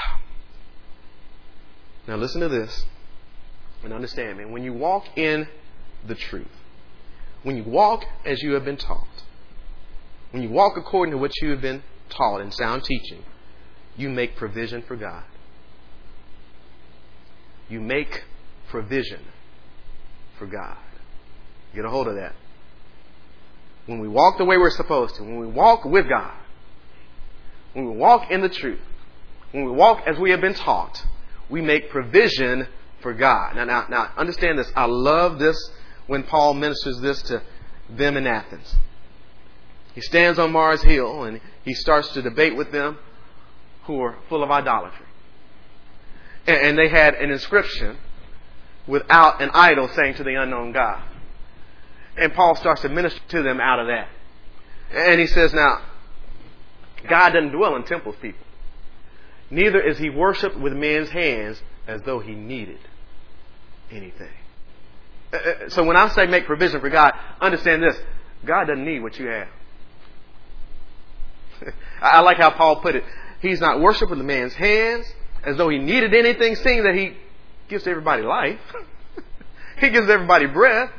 Now, listen to this and understand me. When you walk in the truth, when you walk as you have been taught, when you walk according to what you have been taught in sound teaching, you make provision for God. You make provision for God. Get a hold of that. When we walk the way we're supposed to, when we walk with God, when we walk in the truth, when we walk as we have been taught, we make provision for God. Now, now, now, understand this. I love this when Paul ministers this to them in Athens. He stands on Mars Hill and he starts to debate with them who are full of idolatry. And, and they had an inscription without an idol saying to the unknown God. And Paul starts to minister to them out of that. And he says, now, God doesn't dwell in temples, people. Neither is he worshiped with men's hands as though he needed anything. Uh, uh, so when I say make provision for God, understand this. God doesn't need what you have. I like how Paul put it. He's not worshiped with man's hands as though he needed anything, seeing that he gives everybody life. he gives everybody breath.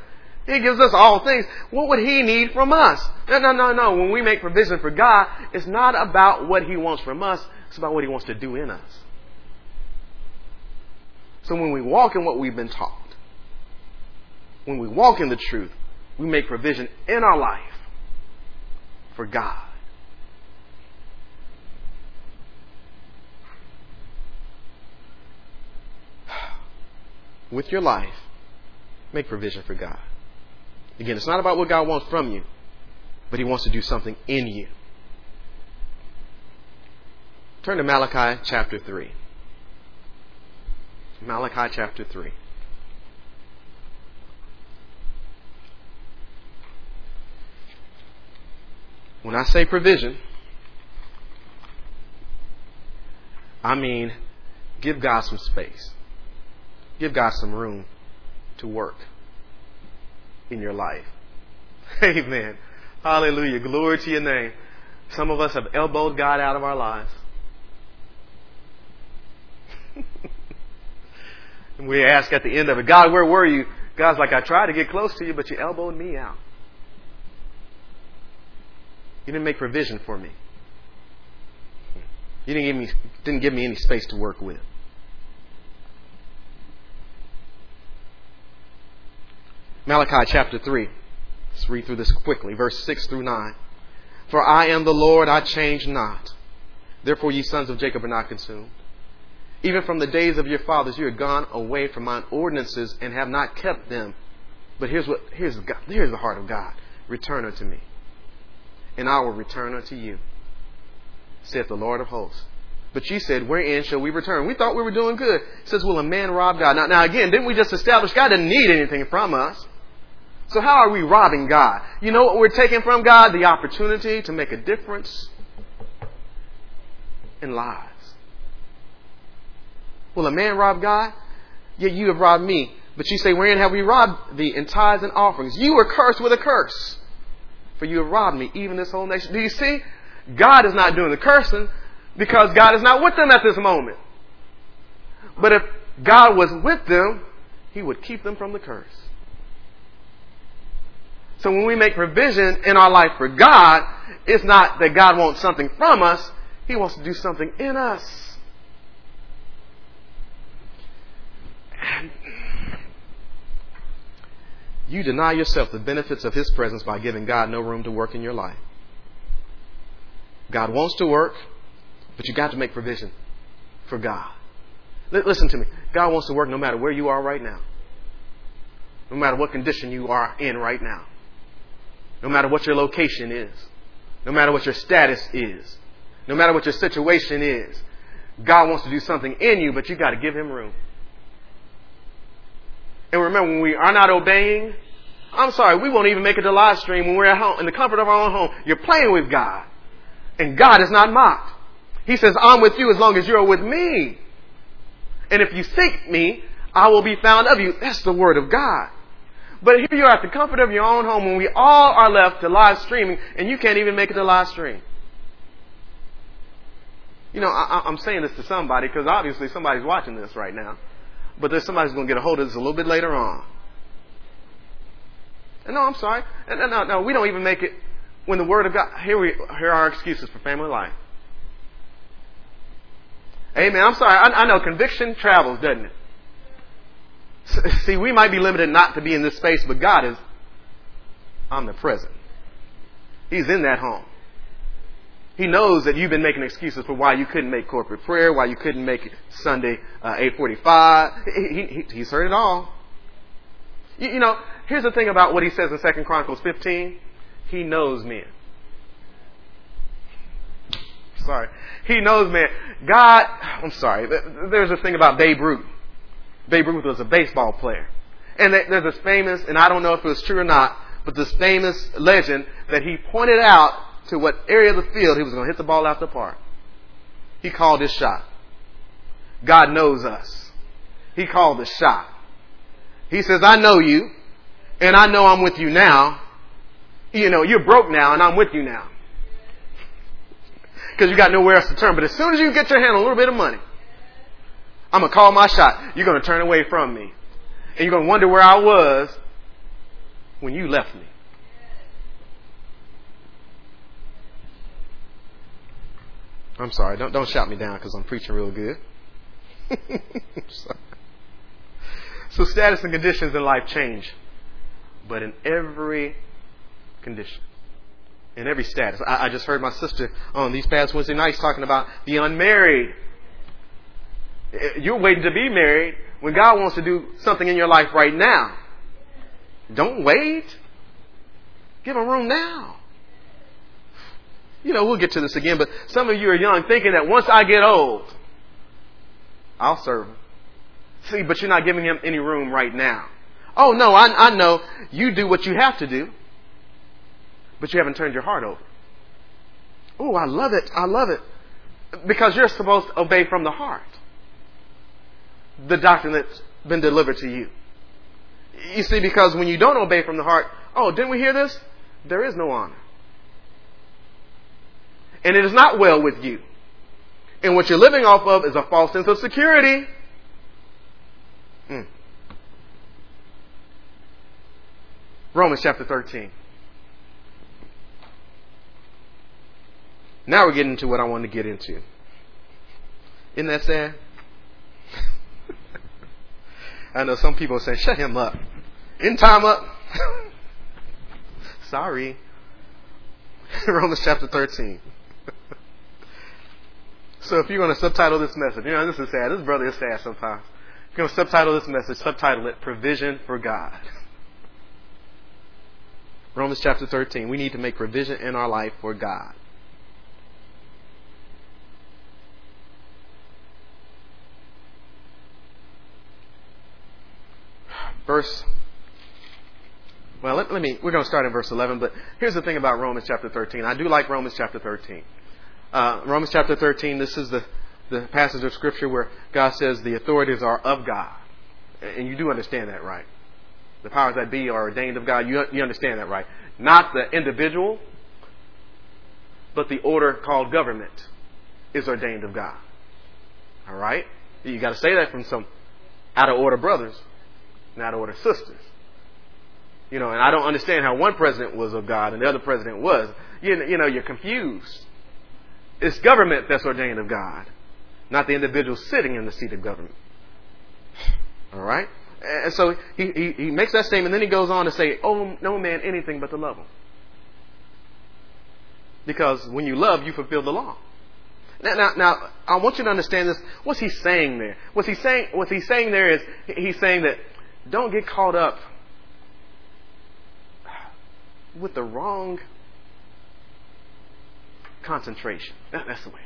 He gives us all things. What would He need from us? No, no, no, no. When we make provision for God, it's not about what He wants from us. It's about what He wants to do in us. So when we walk in what we've been taught, when we walk in the truth, we make provision in our life for God. With your life, make provision for God. Again, it's not about what God wants from you, but He wants to do something in you. Turn to Malachi chapter 3. Malachi chapter 3. When I say provision, I mean give God some space. Give God some room to work in your life. Amen. Hallelujah. Glory to your name. Some of us have elbowed God out of our lives. and we ask at the end of it, God, where were you? God's like, I tried to get close to you, but you elbowed me out. You didn't make provision for me. You didn't give me, didn't give me any space to work with. Malachi chapter 3. Let's read through this quickly. Verse 6 through 9. For I am the Lord, I change not. Therefore, ye sons of Jacob are not consumed. Even from the days of your fathers, you have gone away from mine ordinances and have not kept them. But here's what here's God, here's the heart of God. Return unto me, and I will return unto you, saith the Lord of hosts. But ye said, Wherein shall we return? We thought we were doing good. It says, Will a man rob God? Now, now again, didn't we just establish God didn't need anything from us? So how are we robbing God? You know what we're taking from God? The opportunity to make a difference in lives. Will a man rob God? Yet you have robbed me, But you say, Wherein have we robbed thee in tithes and offerings? You were cursed with a curse, for you have robbed me, even this whole nation. Do you see? God is not doing the cursing because God is not with them at this moment. But if God was with them, He would keep them from the curse. So when we make provision in our life for God, it's not that God wants something from us, He wants to do something in us. You deny yourself the benefits of His presence by giving God no room to work in your life. God wants to work, but you got to make provision for God. Listen to me. God wants to work no matter where you are right now. No matter what condition you are in right now. No matter what your location is. No matter what your status is. No matter what your situation is. God wants to do something in you, but you got to give him room. And remember, when we are not obeying, I'm sorry, we won't even make it to live stream when we're at home, in the comfort of our own home. You're playing with God. And God is not mocked. He says, I'm with you as long as you're with me. And if you seek me, I will be found of you. That's the word of God. But here you are at the comfort of your own home when we all are left to live streaming and you can't even make it to live stream. You know, I, am saying this to somebody because obviously somebody's watching this right now. But there's somebody's going to get a hold of this a little bit later on. And no, I'm sorry. No, no, no, we don't even make it when the Word of God. Here, we, here are our excuses for family life. Amen. I'm sorry. I, I know conviction travels, doesn't it? See, we might be limited not to be in this space, but God is omnipresent. He's in that home. He knows that you've been making excuses for why you couldn't make corporate prayer, why you couldn't make Sunday uh, 8:45. He, he, he's heard it all. You, you know, here's the thing about what he says in Second Chronicles 15. He knows men. Sorry. He knows men. God, I'm sorry. There's a thing about Babe Ruth. Babe Ruth was a baseball player. And there's this famous, and I don't know if it was true or not, but this famous legend that he pointed out to what area of the field he was going to hit the ball out the park. He called his shot. God knows us. He called the shot. He says, I know you, and I know I'm with you now. You know, you're broke now, and I'm with you now. Because you got nowhere else to turn. But as soon as you get your hand on a little bit of money, I'm going to call my shot. You're going to turn away from me. And you're going to wonder where I was when you left me. I'm sorry. Don't, don't shout me down because I'm preaching real good. so status and conditions in life change. But in every condition in every status. I, I, just heard my sister on these past Wednesday nights talking about the unmarried. Uh, you're waiting to be married when God wants to do something in your life right now. Don't wait. Give him room now. You know, we'll get to this again, but some of you are young thinking that once I get old, I'll serve him. See, but you're not giving him any room right now. Oh no, I, I know you do what you have to do but you haven't turned your heart over. Oh, I love it. I love it. Because you're supposed to obey from the heart the doctrine that's been delivered to you. You see, because when you don't obey from the heart, oh, didn't we hear this? There is no honor. And it is not well with you. And what you're living off of is a false sense of security. Mm. Romans chapter 13. Now we're getting to what I wanted to get into. Isn't that sad? I know some people say, shut him up. In time up. Sorry. Romans chapter 13. so if you're going to subtitle this message, you know, this is sad. This brother is sad sometimes. If you're going to subtitle this message, subtitle it Provision for God. Romans chapter 13. We need to make provision in our life for God. Verse well, let, let, me, we're going to start in verse 11, but here's the thing about Romans chapter 13. I do like Romans chapter 13. Uh, Romans chapter 13, this is the, the passage of Scripture where God says the authorities are of God. And you do understand that, right? The powers that be are ordained of God. You, you understand that, right? Not the individual, but the order called government is ordained of God. All right? You got to say that from some out of order brothers, not order sisters. You know, and I don't understand how one president was of God and the other president was. You, you know, you're confused. It's government that's ordained of God, not the individual sitting in the seat of government. All right? And so he, he, he makes that statement, then he goes on to say, Oh, no man anything but to love him. Because when you love, you fulfill the law. Now, now, now, I want you to understand this. What's he saying there? What's he saying? What he's saying there is he's saying that don't get caught up with the wrong concentration. That's the way.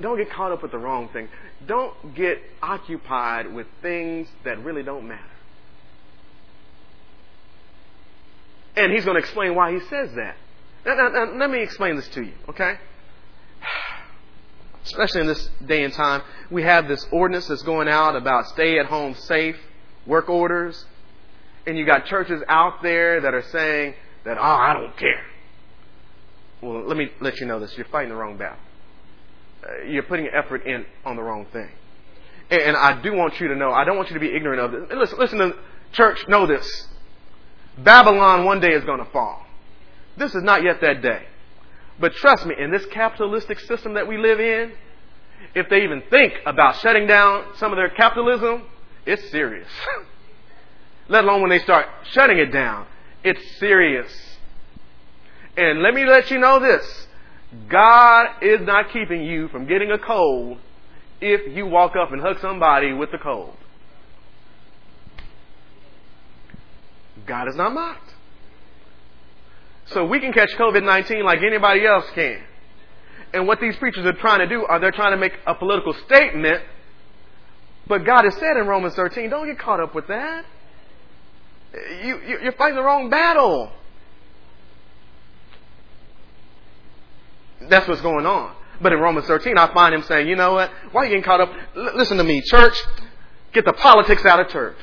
Don't get caught up with the wrong thing. Don't get occupied with things that really don't matter. And he's going to explain why he says that. Now, now, now, let me explain this to you, okay? Especially in this day and time, we have this ordinance that's going out about stay at home safe, work orders, and you got churches out there that are saying that, oh, I don't care. Well, let me let you know this. You're fighting the wrong battle. Uh, you're putting effort in on the wrong thing. And, and, I do want you to know, I don't want you to be ignorant of this. Listen, listen to church, know this. Babylon one day is going to fall. This is not yet that day. But trust me, in this capitalistic system that we live in, if they even think about shutting down some of their capitalism, it's serious. let alone when they start shutting it down. It's serious. And let me let you know this God is not keeping you from getting a cold if you walk up and hug somebody with the cold. God is not mocked. So we can catch COVID 19 like anybody else can. And what these preachers are trying to do are they're trying to make a political statement. But God has said in Romans 13, don't get caught up with that. You, you, you're fighting the wrong battle. That's what's going on. But in Romans 13, I find him saying, you know what? Why are you getting caught up? L- listen to me, church. Get the politics out of church.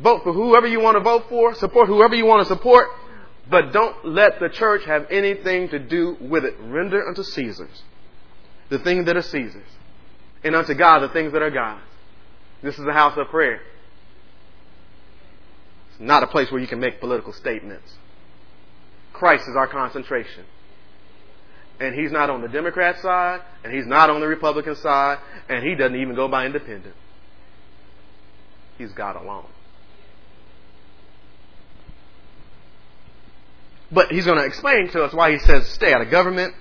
Vote for whoever you want to vote for. Support whoever you want to support. But don't let the church have anything to do with it. Render unto Caesar's the things that are Caesar's. And unto God the things that are God's. This is a house of prayer. It's not a place where you can make political statements. Christ is our concentration. And he's not on the Democrat side, and he's not on the Republican side, and he doesn't even go by independent. He's God alone. But he's going to explain to us why he says stay out of government,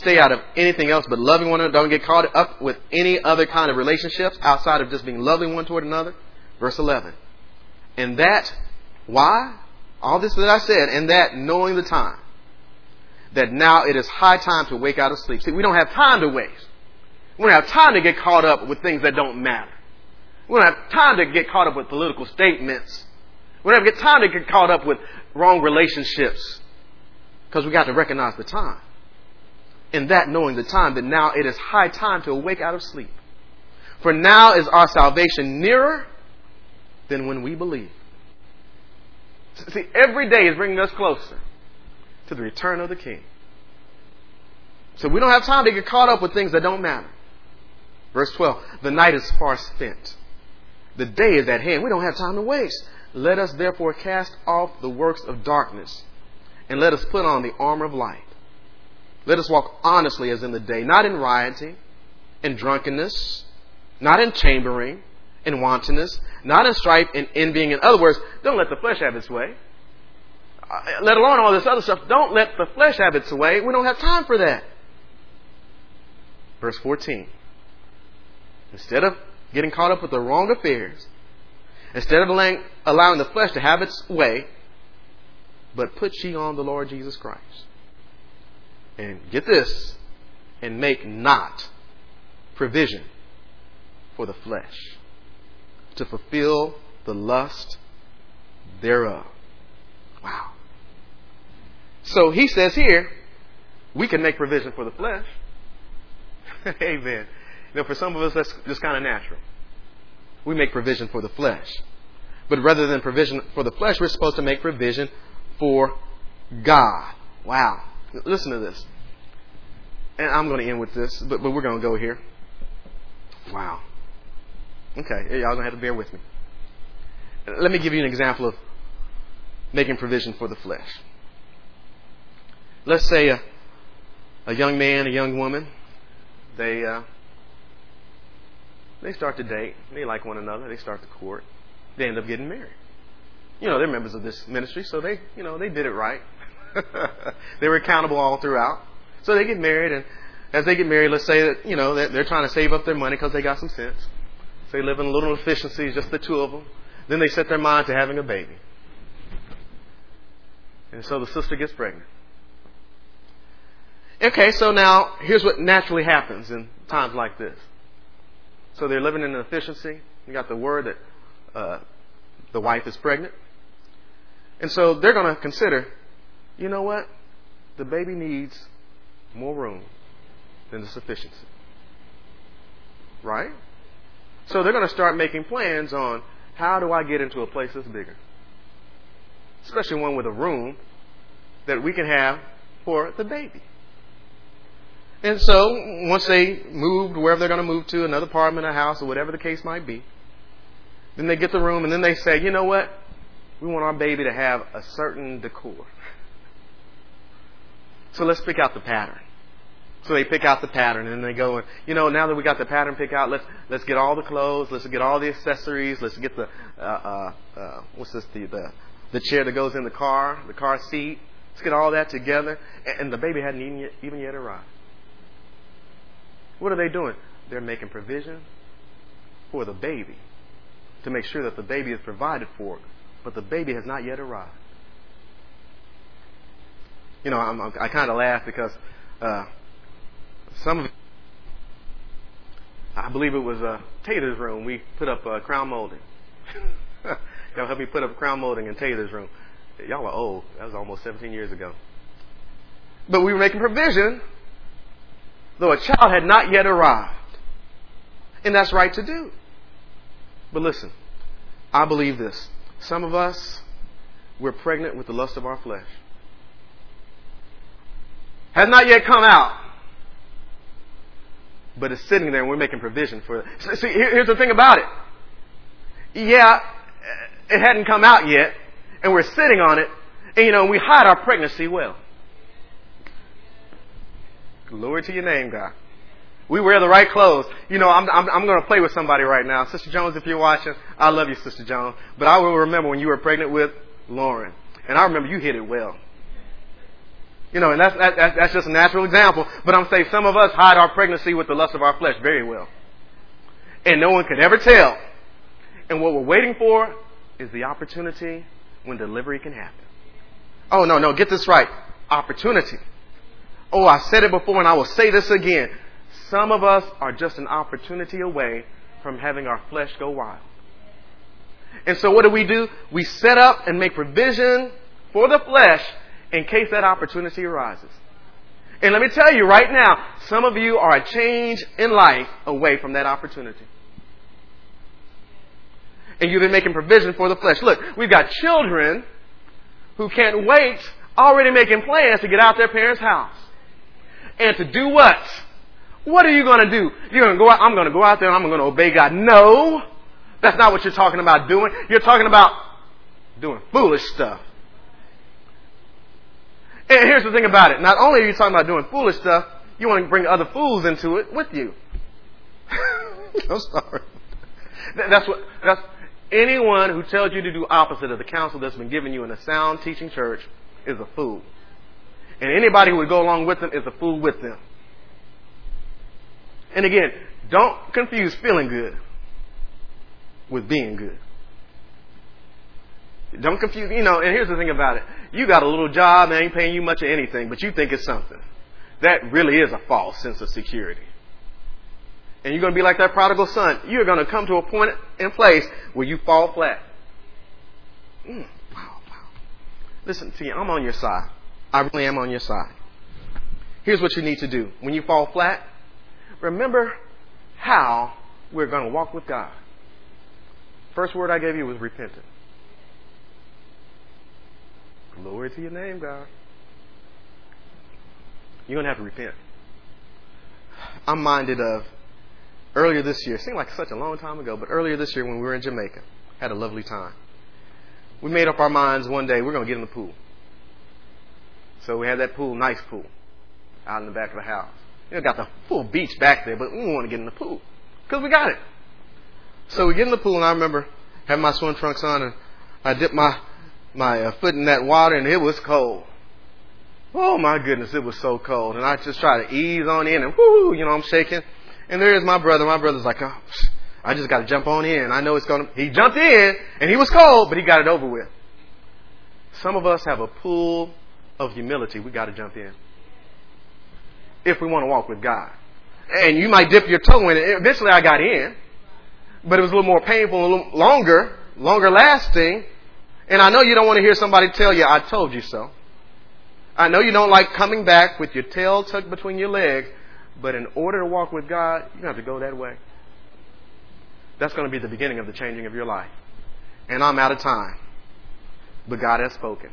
stay out of anything else but loving one another. Don't get caught up with any other kind of relationships outside of just being loving one toward another. Verse 11. And that, why? All this that I said, and that knowing the time, that now it is high time to wake out of sleep. See, we don't have time to waste. We don't have time to get caught up with things that don't matter. We don't have time to get caught up with political statements. We don't have time to get caught up with wrong relationships because we got to recognize the time. In that knowing the time, that now it is high time to awake out of sleep. For now is our salvation nearer than when we believe. See, every day is bringing us closer to the return of the King. So we don't have time to get caught up with things that don't matter. Verse 12 The night is far spent, the day is at hand. We don't have time to waste. Let us therefore cast off the works of darkness, and let us put on the armor of light. Let us walk honestly as in the day, not in rioting, in drunkenness, not in chambering, in wantonness, not in strife and envying. In other words, don't let the flesh have its way. Uh, let alone all this other stuff. Don't let the flesh have its way. We don't have time for that. Verse 14. Instead of getting caught up with the wrong affairs, instead of allowing, allowing the flesh to have its way, but put ye on the Lord Jesus Christ. And get this, and make not provision for the flesh to fulfill the lust thereof. Wow. So he says here, we can make provision for the flesh. Amen. You know, for some of us, that's just kind of natural. we make provision for the flesh. But rather than provision for the flesh, we're supposed to make provision for God. Wow. Listen to this. And I'm going to end with this, but, but we're going to go here. Wow. Okay, y'all going to have to bear with me. Let me give you an example of making provision for the flesh. Let's say a, a young man, a young woman, they uh, they start to date, they like one another, they start to court, they end up getting married. You know, they're members of this ministry, so they, you know, they did it right. they were accountable all throughout. So they get married, and as they get married, let's say that, you know, that they're trying to save up their money because they got some sense. So they live in a little efficiency, just the two of them. Then they set their mind to having a baby. And so the sister gets pregnant. Okay, so now here's what naturally happens in times like this. So they're living in an efficiency. You got the word that uh, the wife is pregnant. And so they're going to consider, you know what? The baby needs more room than the sufficiency. Right? So they're going to start making plans on how do I get into a place that's bigger? Especially one with a room that we can have for the baby. And so, once they moved wherever they're going to move to, another apartment, a house, or whatever the case might be, then they get the room and then they say, you know what? We want our baby to have a certain decor. So let's pick out the pattern. So they pick out the pattern and they go and you know now that we got the pattern picked out, let's let's get all the clothes, let's get all the accessories, let's get the uh, uh, uh, what's this the, the the chair that goes in the car, the car seat. Let's get all that together, and, and the baby hadn't even yet, even yet arrived. What are they doing? They're making provision for the baby to make sure that the baby is provided for, but the baby has not yet arrived. You know, I'm, i kind of laugh because uh, some of I believe it was uh, room. We put up uh, crown molding. Y'all helped me put up crown molding in Tater's room. Y'all are old. That was almost 17 years ago. But we were making provision, though a child had not yet arrived. And that's right to do. But listen, I believe this. Some of us, we're pregnant with the lust of our flesh. Has not yet come out, but it's sitting there and we're making provision for it. See, here's the thing about it. Yeah, it hadn't come out yet, and we're sitting on it, and you know, we hide our pregnancy well. Glory to your name, God. We wear the right clothes. You know, I'm, I'm, I'm going to play with somebody right now. Sister Jones, if you're watching, I love you, Sister Jones. But I will remember when you were pregnant with Lauren. And I remember you hit it well. You know, and that's, that, that's just a natural example. But I'm saying some of us hide our pregnancy with the lust of our flesh very well. And no one can ever tell. And what we're waiting for is the opportunity when delivery can happen. Oh, no, no, get this right. Opportunity. Oh, I said it before and I will say this again. Some of us are just an opportunity away from having our flesh go wild. And so what do we do? We set up and make provision for the flesh in case that opportunity arises. And let me tell you right now, some of you are a change in life away from that opportunity. And you've been making provision for the flesh. Look, we've got children who can't wait, already making plans to get out their parents' house. And to do what? What are you going to do? You're going to go out, I'm going to go out there and I'm going to obey God. No. That's not what you're talking about doing. You're talking about doing foolish stuff. And here's the thing about it. Not only are you talking about doing foolish stuff, you want to bring other fools into it with you. I'm sorry. That's what, that's, anyone who tells you to do opposite of the counsel that's been given you in a sound teaching church is a fool. And anybody who would go along with them is a fool with them. And again, don't confuse feeling good with being good. Don't confuse, you know, and here's the thing about it. You got a little job and ain't paying you much of anything, but you think it's something. That really is a false sense of security. And you're going to be like that prodigal son. You're going to come to a point in place where you fall flat. Mm, wow, wow. Listen, see, I'm on your side. I really am on your side. Here's what you need to do. When you fall flat, remember how we're going to walk with God. First word I gave you was repentant. Glory to your name, God. You're going to have to repent. I'm minded of earlier this year. It seemed like such a long time ago, but earlier this year when we were in Jamaica, had a lovely time. We made up our minds one day we're going to get in the pool. So we had that pool, nice pool, out in the back of the house. You know, got the full beach back there, but we want to get in the pool because we got it. So we get in the pool, and I remember having my swim trunks on, and I dipped my my uh, foot in that water, and it was cold. Oh my goodness, it was so cold, and I just tried to ease on in, and whoo, you know, I'm shaking. And there's my brother. My brother's like, oh, I just got to jump on in. I know it's going to. He jumped in, and he was cold, but he got it over with. Some of us have a pool of humility. We got to jump in if we want to walk with God. And you might dip your toe in it. Eventually, I got in, but it was a little more painful, a little longer, longer lasting. And I know you don't want to hear somebody tell you, "I told you so." I know you don't like coming back with your tail tucked between your legs, but in order to walk with God, you have to go that way. That's going to be the beginning of the changing of your life. And I'm out of time. But God has spoken.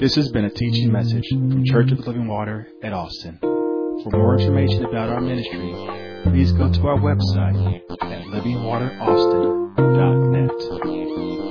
This has been a teaching message from Church of the Living Water at Austin. For more information about our ministry, please go to our website at livingwateraustin.net.